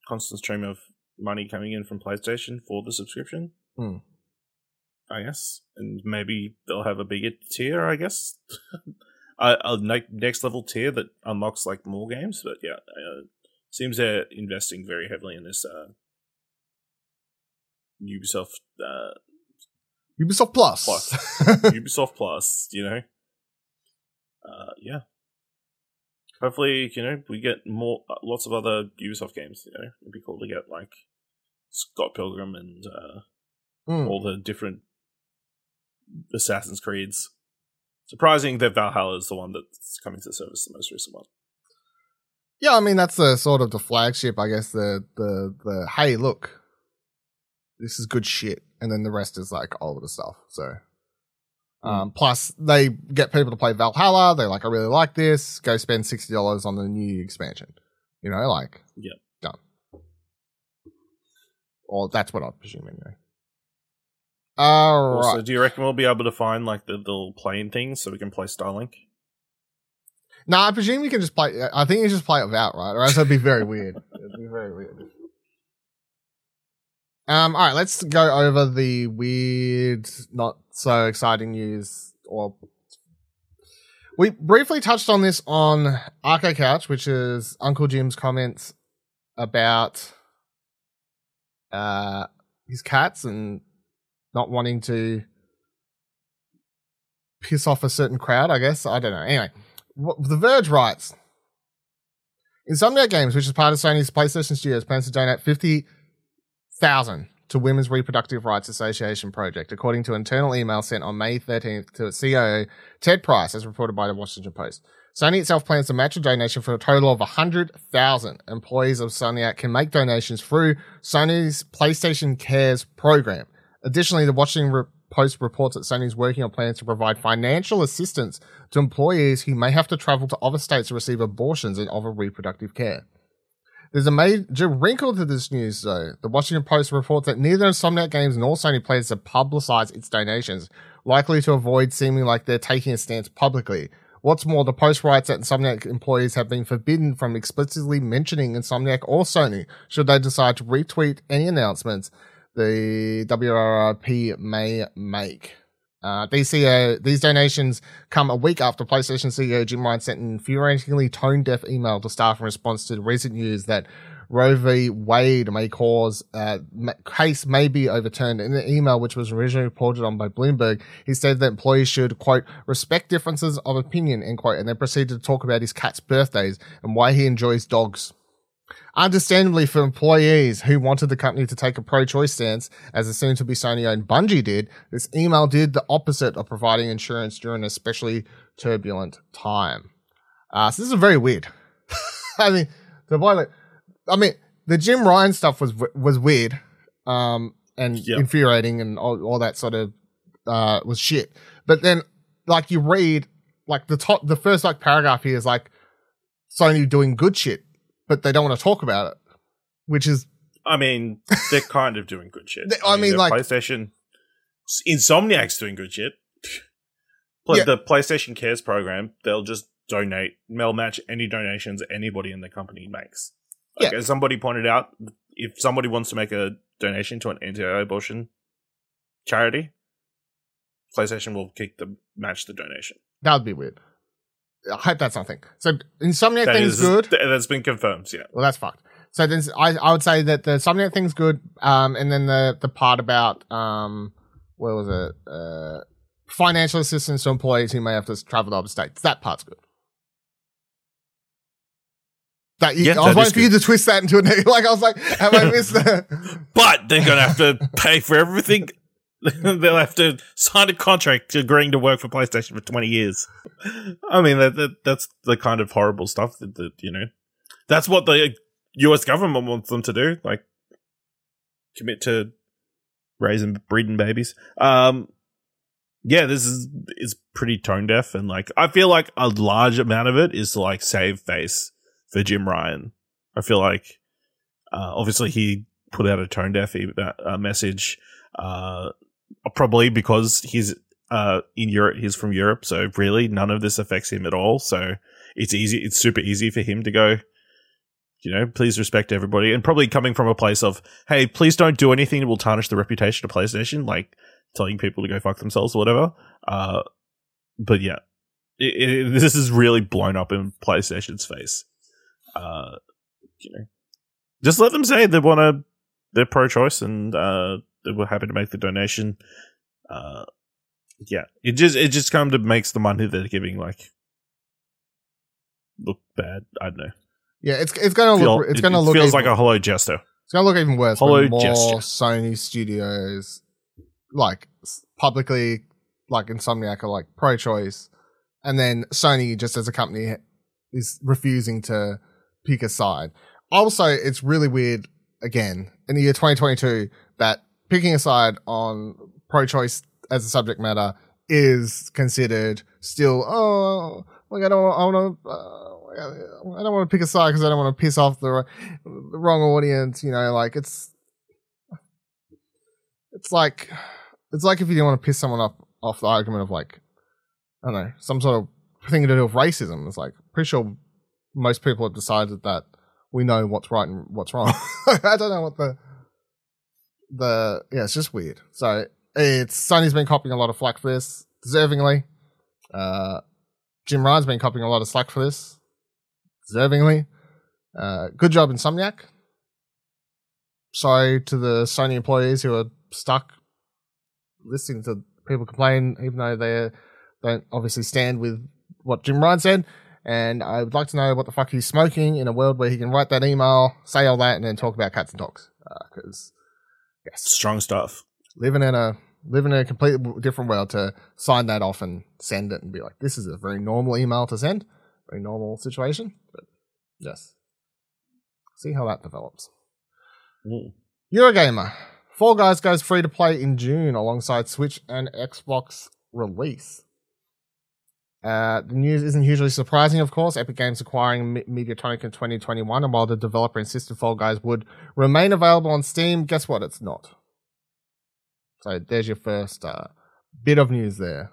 constant stream of money coming in from PlayStation for the subscription. Hmm. I guess, and maybe they'll have a bigger tier. I guess a, a ne- next level tier that unlocks like more games. But yeah, uh, seems they're investing very heavily in this uh, Ubisoft uh, Ubisoft Plus. Plus. Ubisoft Plus, you know. Uh, yeah. Hopefully, you know, we get more, uh, lots of other Ubisoft games. You know, it'd be cool to get like Scott Pilgrim and uh, Mm. all the different Assassin's Creeds. Surprising that Valhalla is the one that's coming to service, the most recent one. Yeah, I mean that's the sort of the flagship, I guess. The the the hey, look, this is good shit, and then the rest is like older stuff. So, um, plus they get people to play Valhalla. They're like, I really like this. Go spend sixty dollars on the new expansion. You know, like yeah, done. Or that's what I presume anyway. All right. Also, do you reckon we'll be able to find like the little plane things so we can play Starlink? No, I presume you can just play. I think you just play it without, right? Or else it'd be very weird. It'd be very weird. Um. All right, let's go over the weird, not so exciting news. Or we briefly touched on this on Arco Couch, which is Uncle Jim's comments about uh his cats and not wanting to piss off a certain crowd. I guess I don't know. Anyway The Verge writes Insomniac Games, which is part of Sony's PlayStation Studios, plans to donate fifty thousand to Women's Reproductive Rights Association project, according to an internal email sent on May 13th to its Ted Price, as reported by the Washington Post. Sony itself plans to match a donation for a total of 100,000. Employees of Soniac can make donations through Sony's PlayStation Cares program. Additionally, the Washington Post reports that Sony is working on plans to provide financial assistance to employees who may have to travel to other states to receive abortions and other reproductive care. There's a major wrinkle to this news, though. The Washington Post reports that neither Insomniac Games nor Sony plans to publicize its donations, likely to avoid seeming like they're taking a stance publicly. What's more, the Post writes that Insomniac employees have been forbidden from explicitly mentioning Insomniac or Sony should they decide to retweet any announcements the WRRP may make. Uh, these, CEO, these donations come a week after PlayStation CEO Jim Ryan sent an infuriatingly tone deaf email to staff in response to the recent news that Roe v. Wade may cause uh, case may be overturned. In the email, which was originally reported on by Bloomberg, he said that employees should quote respect differences of opinion end quote, and then proceeded to talk about his cat's birthdays and why he enjoys dogs. Understandably, for employees who wanted the company to take a pro choice stance, as the soon to be Sony owned Bungie did, this email did the opposite of providing insurance during an especially turbulent time. Uh, so this is very weird. I mean, the boy, I mean, the Jim Ryan stuff was was weird, um, and Yep. infuriating, and all, all that sort of uh, was shit. But then, like, you read like the top, the first like paragraph here is like Sony doing good shit, but they don't want to talk about it, which is I mean, they're kind of doing good shit. They- I mean, the like- PlayStation, Insomniac's doing good shit. Play Yeah. The PlayStation Cares program, they'll just donate, they'll match any donations anybody in the company makes. Like, Yeah. as somebody pointed out, if somebody wants to make a donation to an anti-abortion charity, PlayStation will kick the match the donation. that would be weird. I hope that's something. So Insomniac That thing's is- good. that's been confirmed. Yeah, Well, that's fucked. So then I, I would say that the Insomniac thing's good. Um, and then the, the part about, um, where was it? Uh, financial assistance to employees who may have to travel to other states. That part's good. That you, Yeah, I was waiting for you to twist that into a negative. Like I was like, have I missed that? but they're gonna have to pay for everything. They'll have to sign a contract agreeing to work for PlayStation for twenty years. I mean, that, that that's the kind of horrible stuff that, that you know. That's what the U.S. government wants them to do, like commit to raising breeding babies. Um, yeah, this is is pretty tone deaf, and like I feel like a large amount of it is to like save face for Jim Ryan. I feel like uh, obviously he put out a tone deaf e- uh, message, uh, probably because he's uh, in Europe. He's from Europe, so really none of this affects him at all. So it's easy. It's super easy for him to go. You know, please respect everybody, and probably coming from a place of, hey, please don't do anything that will tarnish the reputation of PlayStation, like telling people to go fuck themselves or whatever. Uh, but yeah, it, it, this is really blown up in PlayStation's face. Uh, you know, just let them say they want to, they're pro-choice and uh, they were happy to make the donation. Uh, yeah, it just it just kind of makes the money they're giving like look bad. I don't know. Yeah, it's it's gonna Feel- look it's it- gonna it look feels even, like a hollow gesture. it's gonna look even worse. hollow more gesture. Sony studios like publicly like Insomniac are like pro-choice, and then Sony just as a company is refusing to pick a side. Also, it's really weird again in the year 2022 that picking a side on pro-choice as a subject matter is considered still oh like I don't I want to uh, I don't want to pick a side because I don't want to piss off the the wrong audience. You know, like it's it's like it's like if you didn't want to piss someone off off the argument of like I don't know some sort of thing to do with racism. It's like pretty sure most people have decided that we know what's right and what's wrong. I don't know what the the yeah, it's just weird. So it's Sony's been copying a lot of flack for this, deservingly. Uh, Jim Ryan's been copying a lot of slack for this, deservingly. Uh, good job, Insomniac. Sorry to the Sony employees who are stuck listening to people complain, even though they don't obviously stand with what Jim Ryan said. And I would like to know what the fuck he's smoking in a world where he can write that email, say all that, and then talk about cats and dogs. Because yes, Strong stuff. living in a living in a completely different world to sign that off and send it and be like, this is a very normal email to send, very normal situation. But yes, see how that develops. Mm. Eurogamer. Fall Guys goes free to play in June alongside Switch and Xbox release. Uh, the news isn't hugely surprising, of course. Epic Games acquiring Me- Mediatonic in 2021, and while the developer insisted Fall Guys would remain available on Steam, guess what? It's not. So there's your first uh, bit of news there.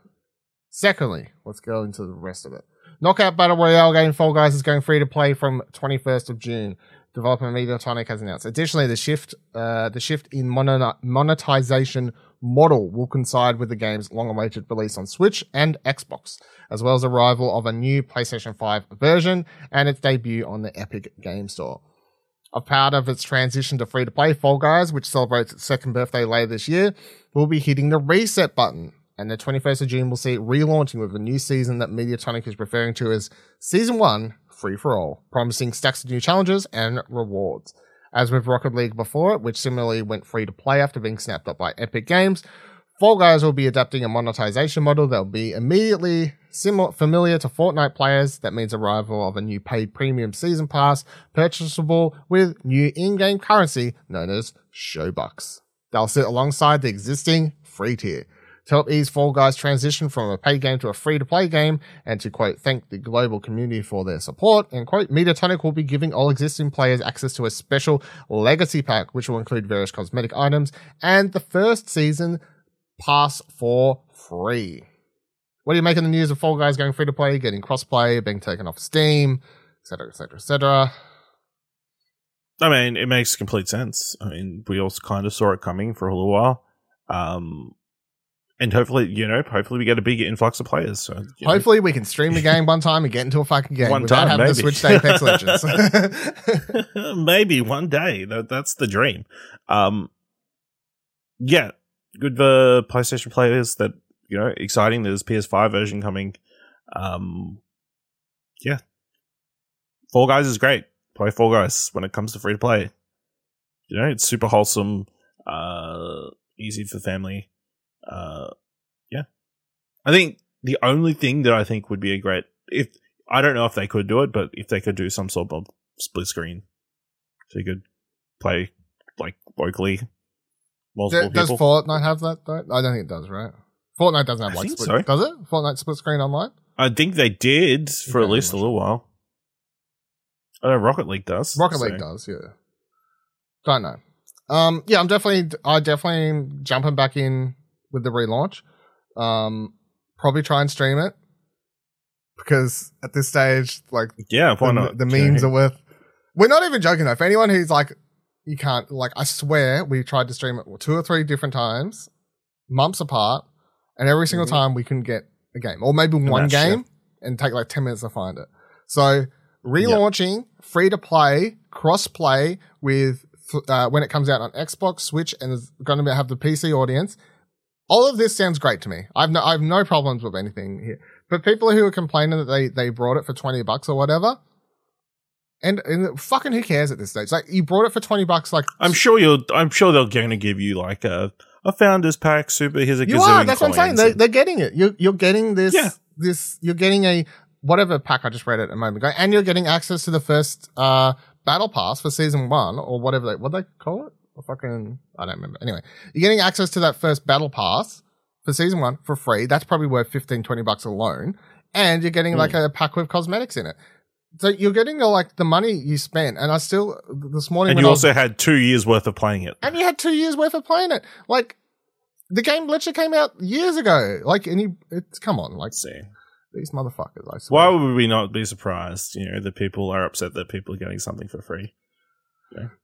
Secondly, let's go into the rest of it. Knockout Battle Royale game Fall Guys is going free to play from 21st of June. Developer Mediatonic has announced. Additionally, the shift, uh, the shift in mono- monetization model will coincide with the game's long-awaited release on Switch and Xbox, as well as arrival of a new PlayStation 5 version and its debut on the Epic Game Store. A part of its transition to free-to-play, Fall Guys, which celebrates its second birthday later this year, will be hitting the reset button. And the 21st of June will see it relaunching with a new season that Mediatonic is referring to as Season 1 free for all, promising stacks of new challenges and rewards. As with Rocket League before it, which similarly went free to play after being snapped up by Epic Games, Fall Guys will be adapting a monetization model that will be immediately similar, familiar to Fortnite players. That means arrival of a new paid premium season pass, purchasable with new in-game currency known as Showbucks. They'll sit alongside the existing free tier to help ease Fall Guys' transition from a pay game to a free-to-play game, and to quote, thank the global community for their support, and quote, Mediatonic will be giving all existing players access to a special legacy pack, which will include various cosmetic items, and the first season pass for free. What do you make of the news of Fall Guys going free to play, getting crossplay, being taken off Steam, etc., etc., etc.? I mean, it makes complete sense. I mean, we also kind of saw it coming for a little while. Um, and hopefully, you know, hopefully we get a big influx of players. So, you know. Hopefully, we can stream the game one time and get into a fucking game One without time, having to maybe. switch to Apex Legends. maybe one day. That, that's the dream. Um, yeah, good for PlayStation players. That you know, exciting. There's PS5 version coming. Um, yeah, Fall Guys is great. Play Fall Guys when it comes to free to play. You know, it's super wholesome. Uh, easy for family. Uh, yeah, I think the only thing that I think would be a great if I don't know if they could do it, but if they could do some sort of split screen, so you could play like locally multiple does people. Fortnite have that though? I don't think it does, right? Fortnite doesn't have I like split. so. Does it? Fortnite split screen online? I think they did for at least a little while. I know Rocket League does. Rocket so- League does, yeah. Don't know. Um, yeah, I'm definitely, I definitely am jumping back in with the relaunch. Um, probably try and stream it because at this stage, like Yeah, why the, not? the memes are worth. We're not even joking though. For anyone who's like, you can't, like, I swear we tried to stream it two or three different times, months apart, and every single Mhm. time we couldn't get a game, or maybe one match, yeah. game, and take like ten minutes to find it. So relaunching, free to play, cross play with uh, when it comes out on Xbox, Switch, and is going to have the PC audience. All of this sounds great to me. I've no, I have no problems with anything here. But people who are complaining that they, they brought it for 20 bucks or whatever, and, and fucking who cares at this stage? Like, you brought it for 20 bucks, like, I'm sure you'll. I'm sure they're going to give you like a a founders pack. Super. Here's a you are, that's what I'm saying. They, and- they're getting it. You're, you're getting this, Yeah. this, you're getting a, whatever pack I just read it a moment ago, and you're getting access to the first, uh, battle pass for season one, or whatever they, what they call it? Or fucking, I don't remember. Anyway, you're getting access to that first battle pass for season one for free. That's probably worth 15, 20 bucks alone. And you're getting Hmm. like a pack with cosmetics in it. So you're getting the, like the money you spent. And I still, this morning, and you I was- also had two years worth of playing it. and you had two years worth of playing it. Like, the game literally came out years ago. Like, and you, it's, come on, like, see. these motherfuckers, I swear. Why would we not be surprised? You know, that people are upset that people are getting something for free.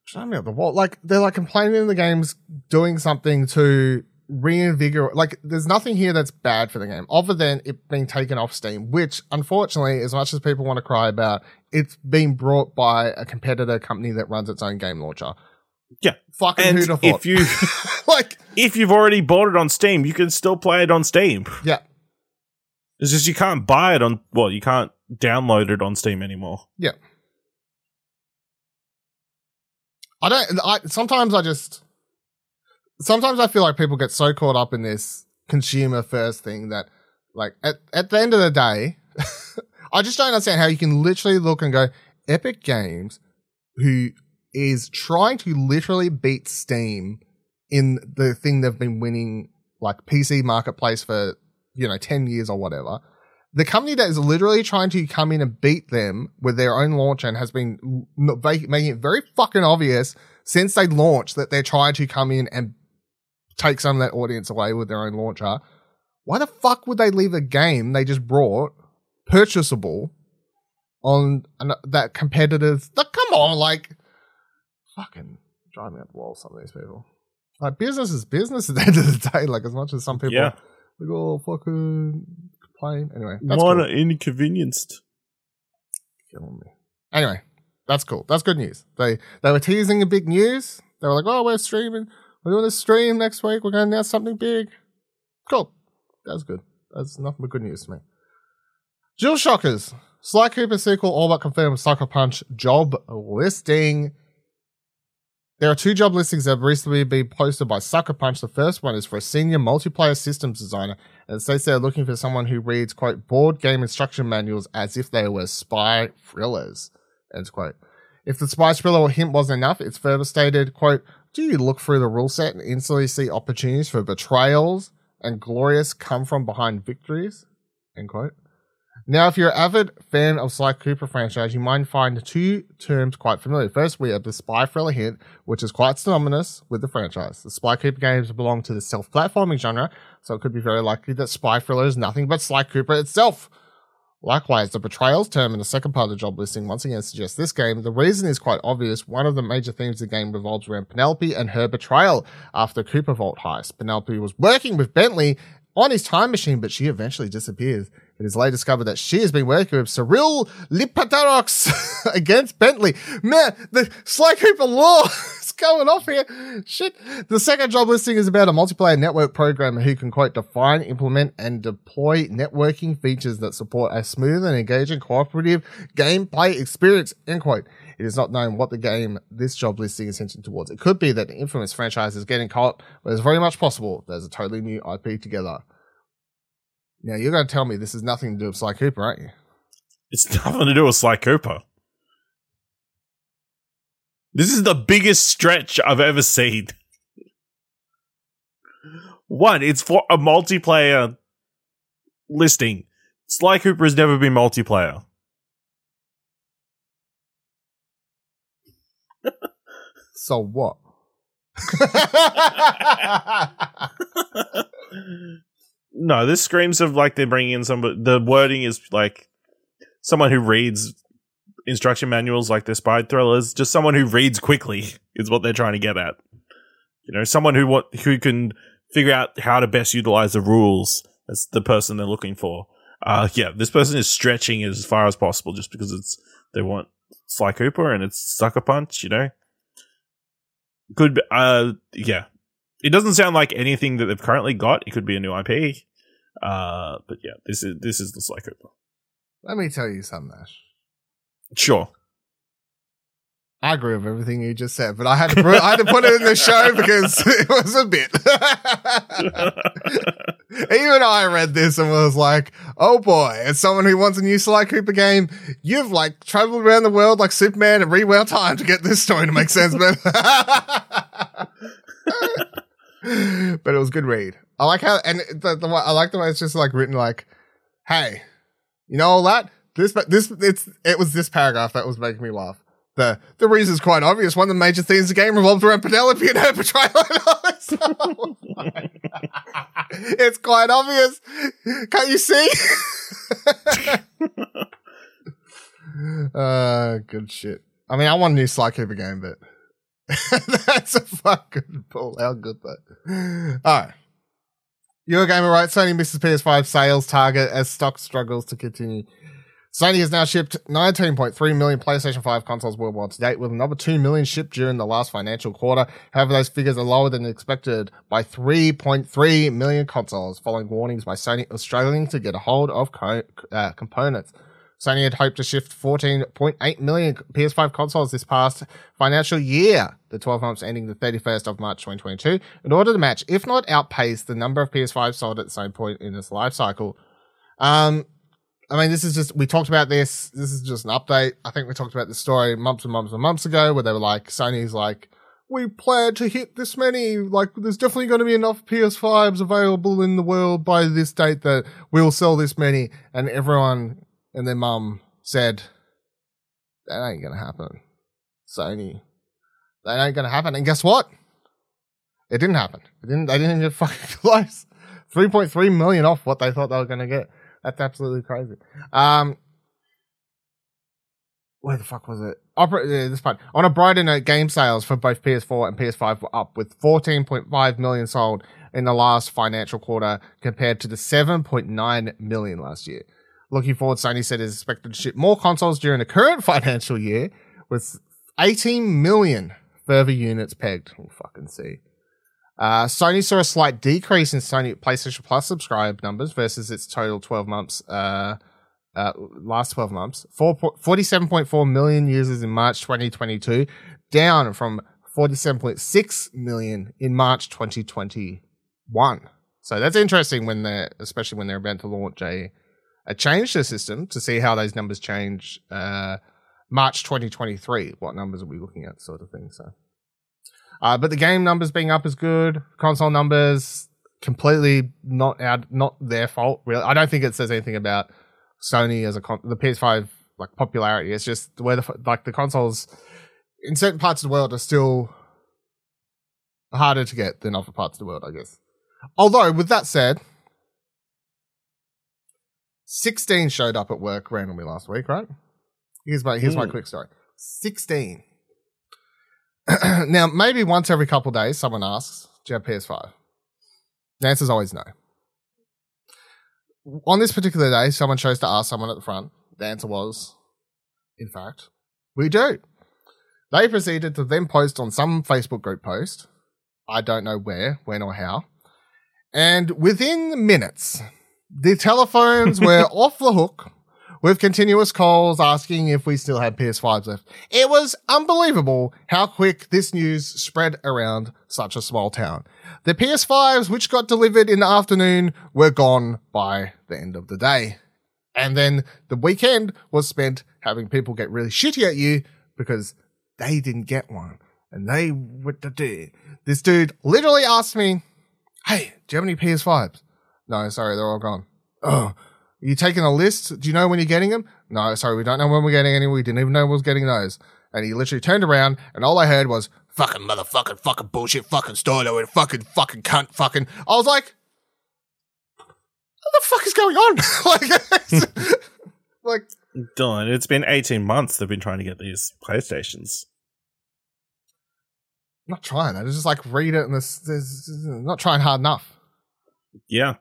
Show me up the wall. Like, they're like complaining in the game's doing something to reinvigorate. Like, there's nothing here that's bad for the game other than it being taken off Steam, which unfortunately, as much as people want to cry about, it's being brought by a competitor company that runs its own game launcher. Yeah. Fucking And who'd have thought? if you like, if you've already bought it on Steam, you can still play it on Steam. yeah, It's just you can't buy it on well, you can't download it on Steam anymore. I don't. I sometimes I just. Sometimes I feel like people get so caught up in this consumer first thing that, like, at at the end of the day, I just don't understand how you can literally look and go, Epic Games, who is trying to literally beat Steam in the thing they've been winning, like PC marketplace for you know ten years or whatever. The company that is literally trying to come in and beat them with their own launch and has been making it very fucking obvious since they launched that they're trying to come in and take some of that audience away with their own launcher. Why the fuck would they leave a game they just brought purchasable on that competitive? Like, come on, like, fucking drive me up the wall. Some of these people, like, business is business at the end of the day. Like, as much as some people, Yeah. like, oh fucking complain. Anyway, that's Why cool. inconvenienced? killing me. Anyway, that's cool. That's good news. They they were teasing a big news. They were like, "Oh, we're streaming. We're doing a stream next week. We're going to announce something big." Cool. That's good. That's nothing but good news to me. DualShockers Sly Cooper sequel all but confirmed Sucker Punch job listing. There are two job listings that have recently been posted by Sucker Punch. The first one is for a senior multiplayer systems designer, and it says they're looking for someone who reads, quote, board game instruction manuals as if they were spy thrillers, end quote. If the spy thriller or hint wasn't enough, it's further stated, quote, do you look through the rule set and instantly see opportunities for betrayals and glorious come from behind victories, end quote. Now, if you're an avid fan of Sly Cooper franchise, you might find two terms quite familiar. First, we have the spy thriller hint, which is quite synonymous with the franchise. The Sly Cooper games belong to the stealth-platforming genre, so it could be very likely that spy thriller is nothing but Sly Cooper itself. Likewise, the betrayals term in the second part of the job listing once again suggests this game. The reason is quite obvious. One of the major themes of the game revolves around Penelope and her betrayal after Cooper Vault heist. Penelope was working with Bentley on his time machine, but she eventually disappears. It is later discovered that she has been working with Cyril Le Paradox against Bentley. Man, the Sly Cooper lore is going off here. Shit. The second job listing is about a multiplayer network programmer who can, quote, define, implement, and deploy networking features that support a smooth and engaging cooperative gameplay experience, end quote. It is not known what the game this job listing is hinting towards. It could be that the Infamous franchise is getting caught, but it's very much possible there's a totally new IP together. Now you're going to tell me this has nothing to do with Sly Cooper, aren't you? It's nothing to do with Sly Cooper. This is the biggest stretch I've ever seen. One, it's for a multiplayer listing. Sly Cooper has never been multiplayer. So what? no, this screams of like they're bringing in somebody. The wording is like someone who reads instruction manuals, like the spy thrillers. Just someone who reads quickly is what they're trying to get at. You know, someone who what who can figure out how to best utilize the rules. That's the person they're looking for. Uh, yeah, this person is stretching as far as possible just because it's they want Sly Cooper and it's Sucker Punch. You know, could uh yeah it doesn't sound like anything that they've currently got it could be a new ip uh but yeah this is this is the Cooper. Let me tell you something, Ash. sure I agree with everything you just said, but I had to put, I had to put it in the show because it was a bit. Even I read this and was like, "Oh boy!" As someone who wants a new Sly Cooper game, you've like traveled around the world like Superman and rewound time to get this story to make sense, man. but it was good read. I like how, and the, the I like the way it's just like written, like, "Hey, you know all that? This, this, it's, it was this paragraph that was making me laugh." The the reason is quite obvious. One of the major themes of the game revolves around Penelope and her betrayal. it's quite obvious. Can't you see? uh, good shit. I mean, I want a new Sly Cooper game, but that's a fucking pull. How good that. All right. Eurogamer right? Sony misses PS5 sales target as stock struggles to continue. Sony has now shipped 19.3 million PlayStation 5 consoles worldwide to date, with another 2 million shipped during the last financial quarter. However, those figures are lower than expected by 3.3 million consoles, following warnings by Sony of struggling to get a hold of co- uh, components. Sony had hoped to shift 14.8 million PS5 consoles this past financial year, the 12 months ending the 31st of March 2022, in order to match, if not outpace, the number of PS5 sold at the same point in its life cycle. Um, I mean, this is just, we talked about this. This is just an update. I think we talked about this story months and months and months ago where they were like, Sony's like, we plan to hit this many. Like, there's definitely going to be enough PS5s available in the world by this date that we'll sell this many. And everyone and their mum said, that ain't going to happen. Sony, that ain't going to happen. And guess what? It didn't happen. It didn't, they didn't get fucking close. 3.3 million off what they thought they were going to get. That's absolutely crazy. Um, where the fuck was it? Opera, yeah, this part. On a brighter note, game sales for both PS4 and PS5 were up with 14.5 million sold in the last financial quarter compared to the 7.9 million last year. Looking forward, Sony said is expected to ship more consoles during the current financial year with 18 million further units pegged. We'll fucking see. Uh, Sony saw a slight decrease in Sony PlayStation Plus subscribe numbers versus its total 12 months uh, uh, last 12 months, 4, 47.4 million users in March 2022, down from 47.6 million in March 2021. So that's interesting when they're, especially when they're about to launch a, a change to the system to see how those numbers change, uh, March 2023. What numbers are we looking at, sort of thing. So, uh, but the game numbers being up is good. Console numbers completely not out, not their fault. Really, I don't think it says anything about Sony as a con- the PS5 like popularity. It's just where the like the consoles in certain parts of the world are still harder to get than other parts of the world, I guess. Although, with that said, 16 showed up at work randomly last week, right? Here's my here's mm. my quick story. 16. now, maybe once every couple days, someone asks, "Do you have PS5?" The answer is always no. On this particular day, someone chose to ask someone at the front. The answer was, in fact, we do. They proceeded to then post on some Facebook group post. I don't know where, when, or how. And within minutes, the telephones were off the hook with continuous calls asking if we still had PS5s left. It was unbelievable how quick this news spread around such a small town. The PS5s, which got delivered in the afternoon, were gone by the end of the day. And then the weekend was spent having people get really shitty at you because they didn't get one. And they what to do. This dude literally asked me, Hey, do you have any PS5s? No, sorry, they're all gone. Oh, you taking a list? Do you know when you're getting them? No, sorry, we don't know when we're getting any. We didn't even know we was getting those. And he literally turned around, and all I heard was fucking motherfucking fucking bullshit fucking store and fucking fucking cunt fucking. I was like, what the fuck is going on? like, like, Dylan, it's been 18 months they've been trying to get these PlayStations. I'm not trying. I just like read it and this, this, not trying hard enough. Yeah.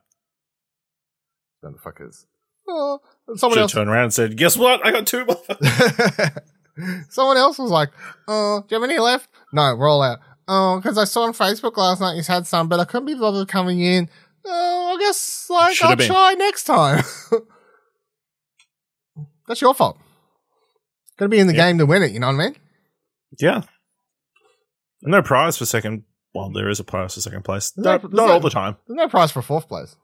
Motherfuckers. Oh, someone else turned around and said, "Guess what? I got two more." someone else was like, "Oh, do you have any left?" No, we're all out. Uh, oh, because I saw on Facebook last night you had some, but I couldn't be bothered coming in. Oh, I guess like Should I'll try next time. That's your fault. Got to be in the yeah. game to win it. You know what I mean? Yeah. No prize for second. Well, there is a prize for second place. No, not, not all the time. There's no prize for fourth place.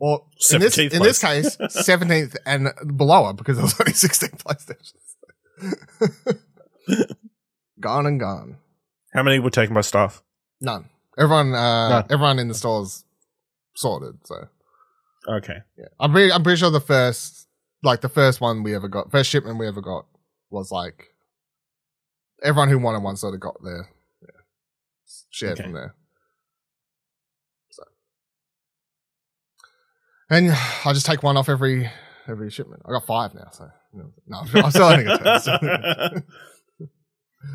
Or in this, in this case, 17th and below it because there was only 16 PlayStations. gone and gone. How many were taken by staff? None. Everyone, uh, None. everyone in the stores sorted. So, okay, yeah, I'm pretty, I'm pretty sure the first, like the first one we ever got, first shipment we ever got was like everyone who wanted one sort of got their yeah, shared okay. from there. And I just take one off every every shipment. I got five now, so no, I'm still only got two.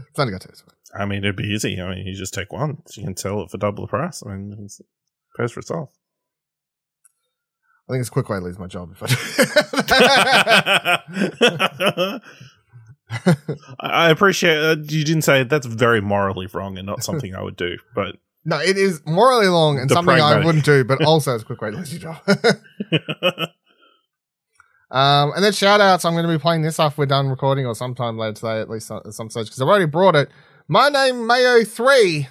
It's only got two. I mean, it'd be easy. I mean, you just take one. You can sell it for double the price. I mean, it pays for itself. I think it's a quick way to lose my job. I appreciate uh, you didn't say that's very morally wrong and not something I would do, but no, it is morally long and the something pragmatic. I wouldn't do, but also it's a quick way to lose your job. um, and then shout outs. I'm going to be playing this after we're done recording or sometime later today, at least at some stage, because I've already brought it. My Name Mayo 3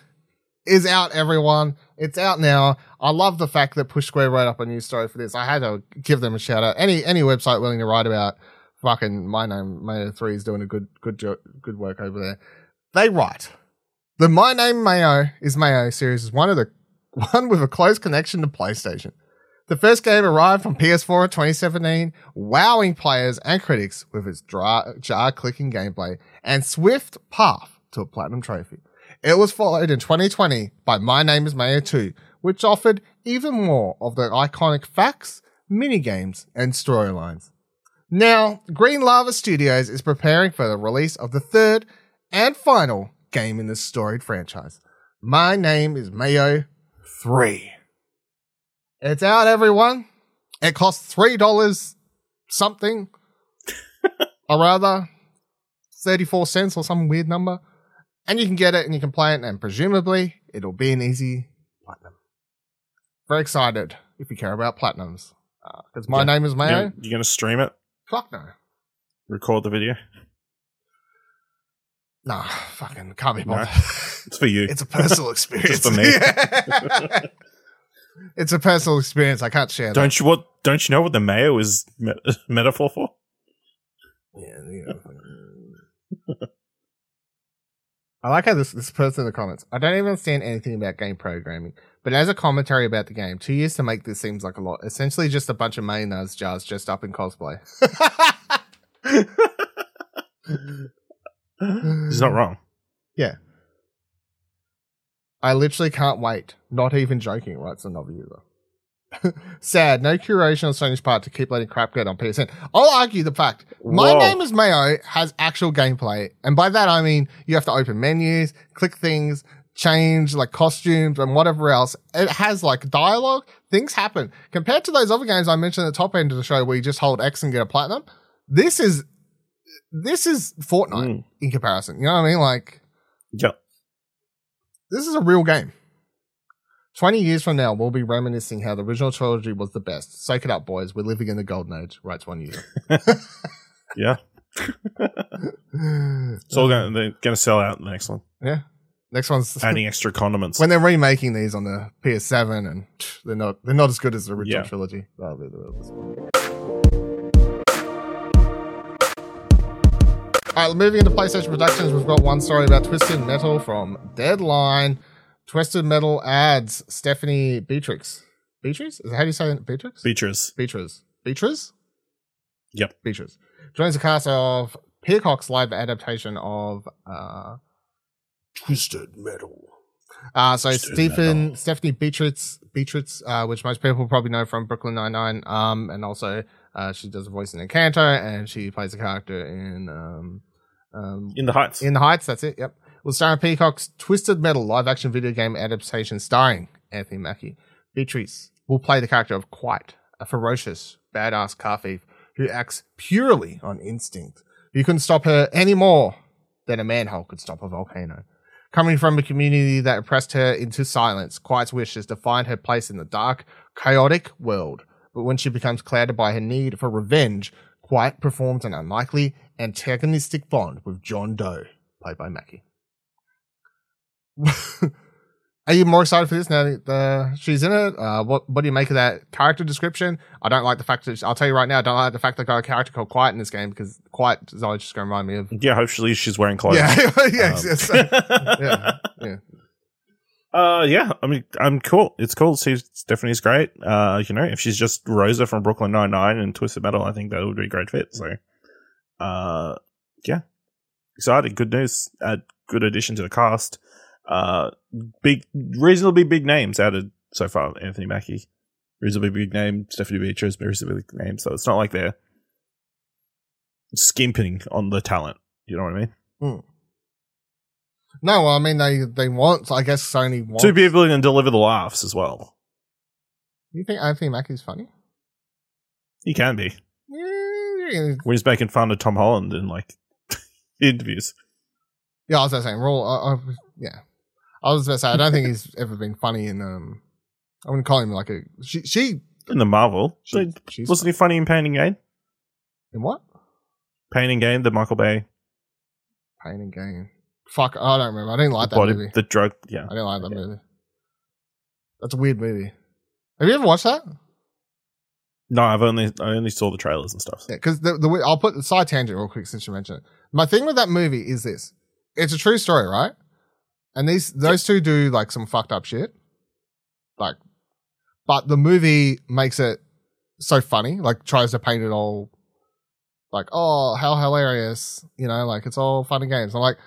is out, everyone. It's out now. I love the fact that Push Square wrote up a news story for this. I had to give them a shout out. Any any website willing to write about fucking My Name Mayo 3 is doing a good good jo- good work over there. They write the My Name Mayo is Mayo series is one of the one with a close connection to PlayStation. The first game arrived on PS4 in 2017, wowing players and critics with its jar clicking gameplay and swift path to a platinum trophy. It was followed in 2020 by My Name is Mayo 2, which offered even more of the iconic facts, minigames, and storylines. Now, Green Lava Studios is preparing for the release of the third and final game in this storied franchise. My name is Mayo 3. It's out, everyone. It costs $3 something, or rather, 34 cents or some weird number. And you can get it and you can play it, and presumably it'll be an easy platinum. Very excited if you care about platinums. Uh, because my Yeah. name is Mayo. gonna, you gonna stream it? Fuck no. Record the video? Nah, fucking can't be No. It's for you. it's a personal experience. for me. it's a personal experience. I can't share don't you what? Don't you know what the mayo is me- metaphor for? Yeah, you know, I like how this this person in the comments. I don't even understand anything about game programming, but as a commentary about the game, two years to make this seems like a lot. Essentially, just a bunch of mayonnaise jars dressed up in cosplay. He's not wrong. Yeah. I literally can't wait. Not even joking, writes another user. Sad, no curation on Sony's part to keep letting crap get on PSN. I'll argue the fact my Whoa. name is Mayo has actual gameplay, and by that I mean you have to open menus, click things, change like costumes and whatever else. It has like dialogue. Things happen compared to those other games I mentioned at the top end of the show where you just hold X and get a platinum. This is this is Fortnite Mm. in comparison. You know what I mean? Like Yep. this is a real game. 20 years from now, we'll be reminiscing how the original trilogy was the best. Soak it up, boys. We're living in the golden age, writes one user. Yeah. It's all going. They're going to sell out the next one. Yeah. Next one's Adding extra condiments. when they're remaking these on the PS7, and they're not they're not as good as the original Yeah. trilogy. All right, moving into PlayStation Productions, we've got one story about Twisted Metal from Deadline. Twisted Metal adds Stephanie Beatrix. Beatrix? Is that how do you say it? Beatrix? Features. Beatrice. Beatrice? Yep. Beatrice. Joins the cast of Peacock's live adaptation of uh, Twisted Metal. Uh, so Twisted Stephen, Metal. Stephanie Beatrix, Beatrix, uh, which most people probably know from Brooklyn Nine-Nine. Um, and also, uh, she does a voice in Encanto and she plays a character in, um, um, In the Heights. in the Heights, that's it. Yep. Will star in Peacock's Twisted Metal live action video game adaptation starring Anthony Mackie. Beatrice will play the character of Quiet, a ferocious, badass car thief who acts purely on instinct. You couldn't stop her any more than a manhole could stop a volcano. Coming from a community that oppressed her into silence, Quiet's wish is to find her place in the dark, chaotic world. But when she becomes clouded by her need for revenge, Quiet performs an unlikely antagonistic bond with John Doe, played by Mackie. Are you more excited for this now that uh, she's in it? Uh, what What do you make of that character description? I don't like the fact that I'll tell you right now. I don't like the fact that I got a character called Quiet in this game because Quiet is always just going to remind me of yeah. Hopefully she's wearing clothes. yeah, yeah, Um, yes, yeah, yeah. Uh, yeah. I mean, I'm cool. It's cool. see Stephanie's great. Uh, you know, if she's just Rosa from Brooklyn Nine Nine and Twisted Metal, I think that would be a great fit. So, uh, yeah, excited. Good news. Uh, good addition to the cast. Uh, big, reasonably big names added so far. Anthony Mackie, reasonably big name. Stephanie Beatrice, reasonably big name. So it's not like they're skimping on the talent. You know what I mean? No, I mean they they want. I guess Sony wants. Be able to deliver the laughs as well. You think Anthony Mackie's funny? He can be. Yeah, when he's making fun of Tom Holland in like interviews. yeah. I was just saying, raw. I, I, yeah, I was about to say I don't think he's ever been funny in. Um, I wouldn't call him like a. She she. In the Marvel, she she's wasn't he funny in Pain and Gain? in what? Pain and Gain, the Michael Bay Pain and Gain. Fuck, I don't remember. I didn't like that body, movie. the drug. Yeah, I didn't like that Okay. movie. That's a weird movie. Have you ever watched that? no, I've only I only saw the trailers and stuff. Yeah, because the, the I'll put the side tangent real quick since you mentioned it. My thing with that movie is this: it's a true story, right? And these those two do like some fucked up shit, like, but the movie makes it so funny. Like, tries to paint it all like, oh, how hilarious, you know, like it's all fun and games. I'm like,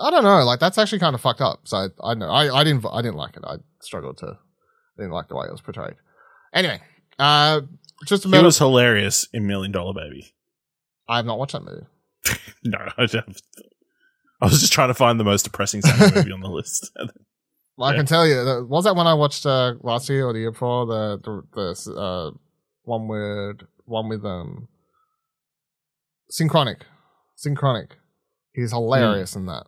I don't know, like that's actually kind of fucked up. So I know I, I didn't I didn't like it. I struggled to I didn't like the way it was portrayed. Anyway, uh, just a He was hilarious in Million Dollar Baby. I have not watched that movie. No, I, don't- I was just trying to find the most depressing movie on the list. Well, I can tell you, was that one I watched uh, last year or the year before? The the, the uh, one word one with um synchronic, synchronic. He's hilarious in that,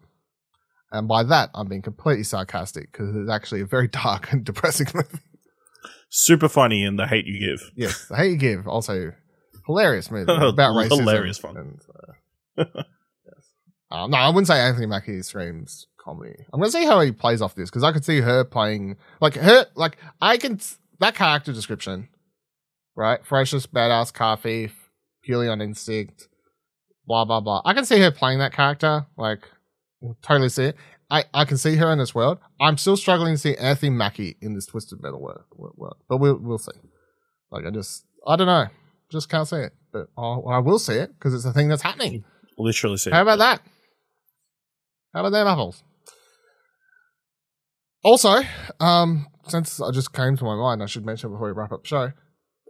and by that I'm being completely sarcastic because it's actually a very dark and depressing movie. Super funny in the hate you give. Yes, the hate you give. Also, hilarious movie about racism. Hilarious fun. And, uh, yes. um, no, I wouldn't say Anthony Mackie screams comedy. I'm gonna see how he plays off this because I could see her playing like her like I can that character description, right? Ferocious, badass, car thief, purely on instinct, blah blah blah. I can see her playing that character. Like, totally see it. I, I can see her in this world. I'm still struggling to see Anthony Mackie in this Twisted Metal world, world. but we'll we'll see. Like I just I don't know, just can't see it. But I'll, I will see it because it's a thing that's happening. Literally see. How it. about that? How about them apples? Also, um, since I just came to my mind, I should mention before we wrap up the show.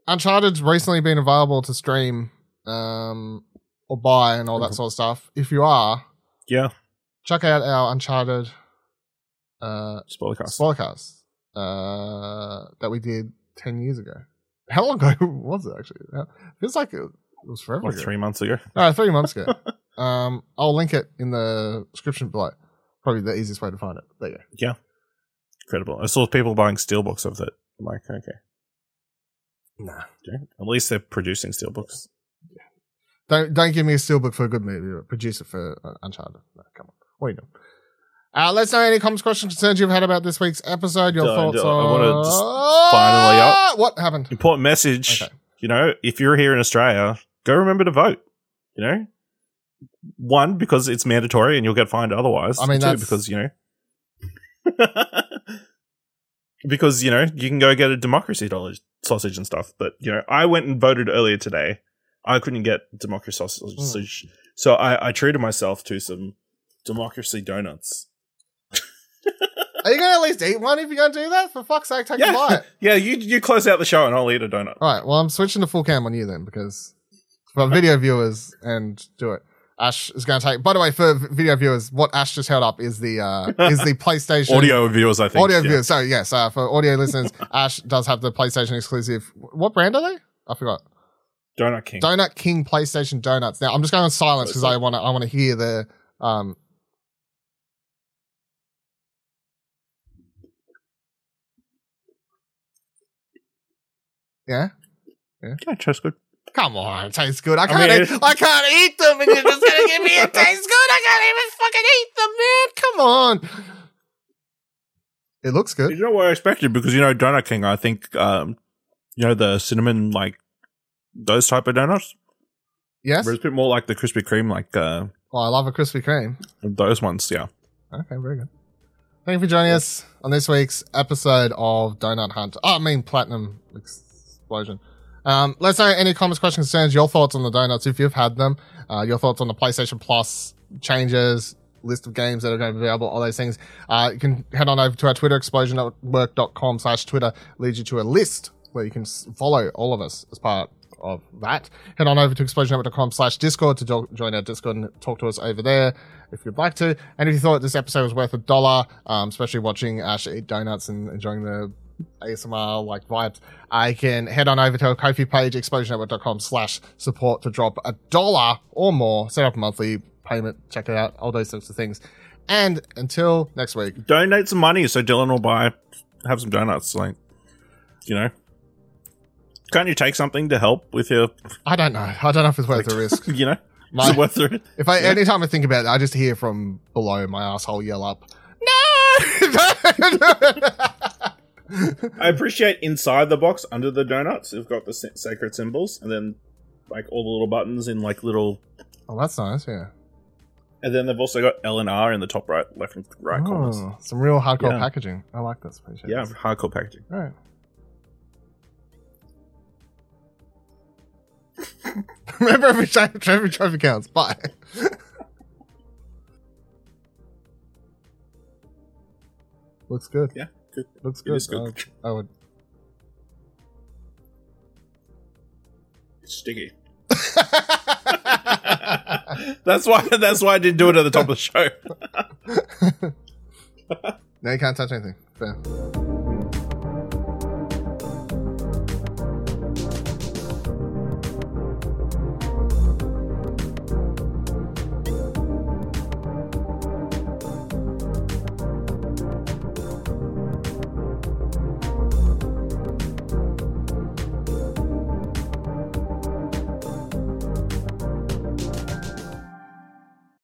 Uncharted's recently been available to stream, um, or buy and all that sort of stuff. If you are, Yeah. Check out our Uncharted uh Spoiler cast. spoilercast uh that we did ten years ago. How long ago was it actually? It feels like it was forever like ago. three months ago. No, three months ago. um, I'll link it in the description below. Probably the easiest way to find it. There you go. Yeah, incredible. I saw people buying steelbooks of it. I'm like, okay. Nah. Yeah. At least they're producing steelbooks. Don't don't give me a steelbook for a good movie. But produce it for uh, Uncharted. No, come on. Uh, let's know any comments, questions, concerns you've had about this week's episode. Your Don't- thoughts don't- I wanna just finally up- What happened? Important message. Okay. You know, if you're here in Australia, go remember to vote. You know, one because it's mandatory and you'll get fined otherwise. I mean, two because you know, because you know you can go get a democracy dollar sausage and stuff. But you know, I went and voted earlier today. I couldn't get democracy sausage, Hmm. so I, I treated myself to some democracy donuts. Are you going to at least eat one if you're going to do that? For fuck's sake, take a bite. yeah. You you close out the show and I'll eat a donut. All right. Well, I'm switching to full cam on you then because for video viewers and do it. Ash is going to take. By the way, for video viewers, what Ash just held up is the uh is the PlayStation Audio viewers, I think. audio yeah. viewers. So yes, uh, for audio listeners, Ash does have the PlayStation exclusive. What brand are they? I forgot. Donut King. Donut King PlayStation donuts. Now I'm just going on silence because I want to I want to hear the um. Yeah. Yeah, tastes good. Come on, it tastes good. I I can't. mean, eat, I can't eat them, and you're just gonna give me it tastes good. I can't even fucking eat them, man. Come on. It looks good. You know what I expected because you know Donut King. I think um, you know the cinnamon like those type of donuts. Yes. But it's a bit more like the Krispy Kreme, like uh, Oh, I love a Krispy Kreme. those ones. Yeah. Okay, very good. Thank you for joining us on this week's episode of Donut Hunt. Oh, I mean, Platinum Explosion. Um, let's know any comments, questions, concerns, your thoughts on the donuts if you've had them, uh, your thoughts on the PlayStation Plus changes, list of games that are going to be available, all those things. Uh, you can head on over to our Twitter, explosionwork.com slash Twitter, leads you to a list where you can follow all of us as part of that. Head on over to explosionnetwork.com slash Discord to jo- join our Discord and talk to us over there if you'd like to. And if you thought this episode was worth a dollar, um, especially watching Ash eat donuts and enjoying the ASMR like vibes, I can head on over to our Ko-fi page, explosionnetwork.com slash support to drop a dollar or more, set up a monthly payment, check it out, all those sorts of things. And until next week, Donate some money so Dylan will buy have some donuts. Like, you know, can't you take something to help with your? I don't know. I don't know if it's worth the risk. You know, My- is it worth it? If I Yeah. anytime I think about it, I just hear from below my asshole yell up, No I appreciate inside the box under the donuts. they've got the sacred symbols, and then like all the little buttons in like little. Oh, that's nice, yeah. And then they've also got L and R in the top right, left, and right corners. Oh, some real hardcore Yeah. packaging. I like this. Appreciate Yeah, this. hardcore packaging. All right. Remember every trophy, every trophy counts. Bye. Looks good. Yeah, good. Looks It good. is good. I, I would. It's sticky. that's why. That's why I didn't do it at the top of the show. no, you can't touch anything. Fair.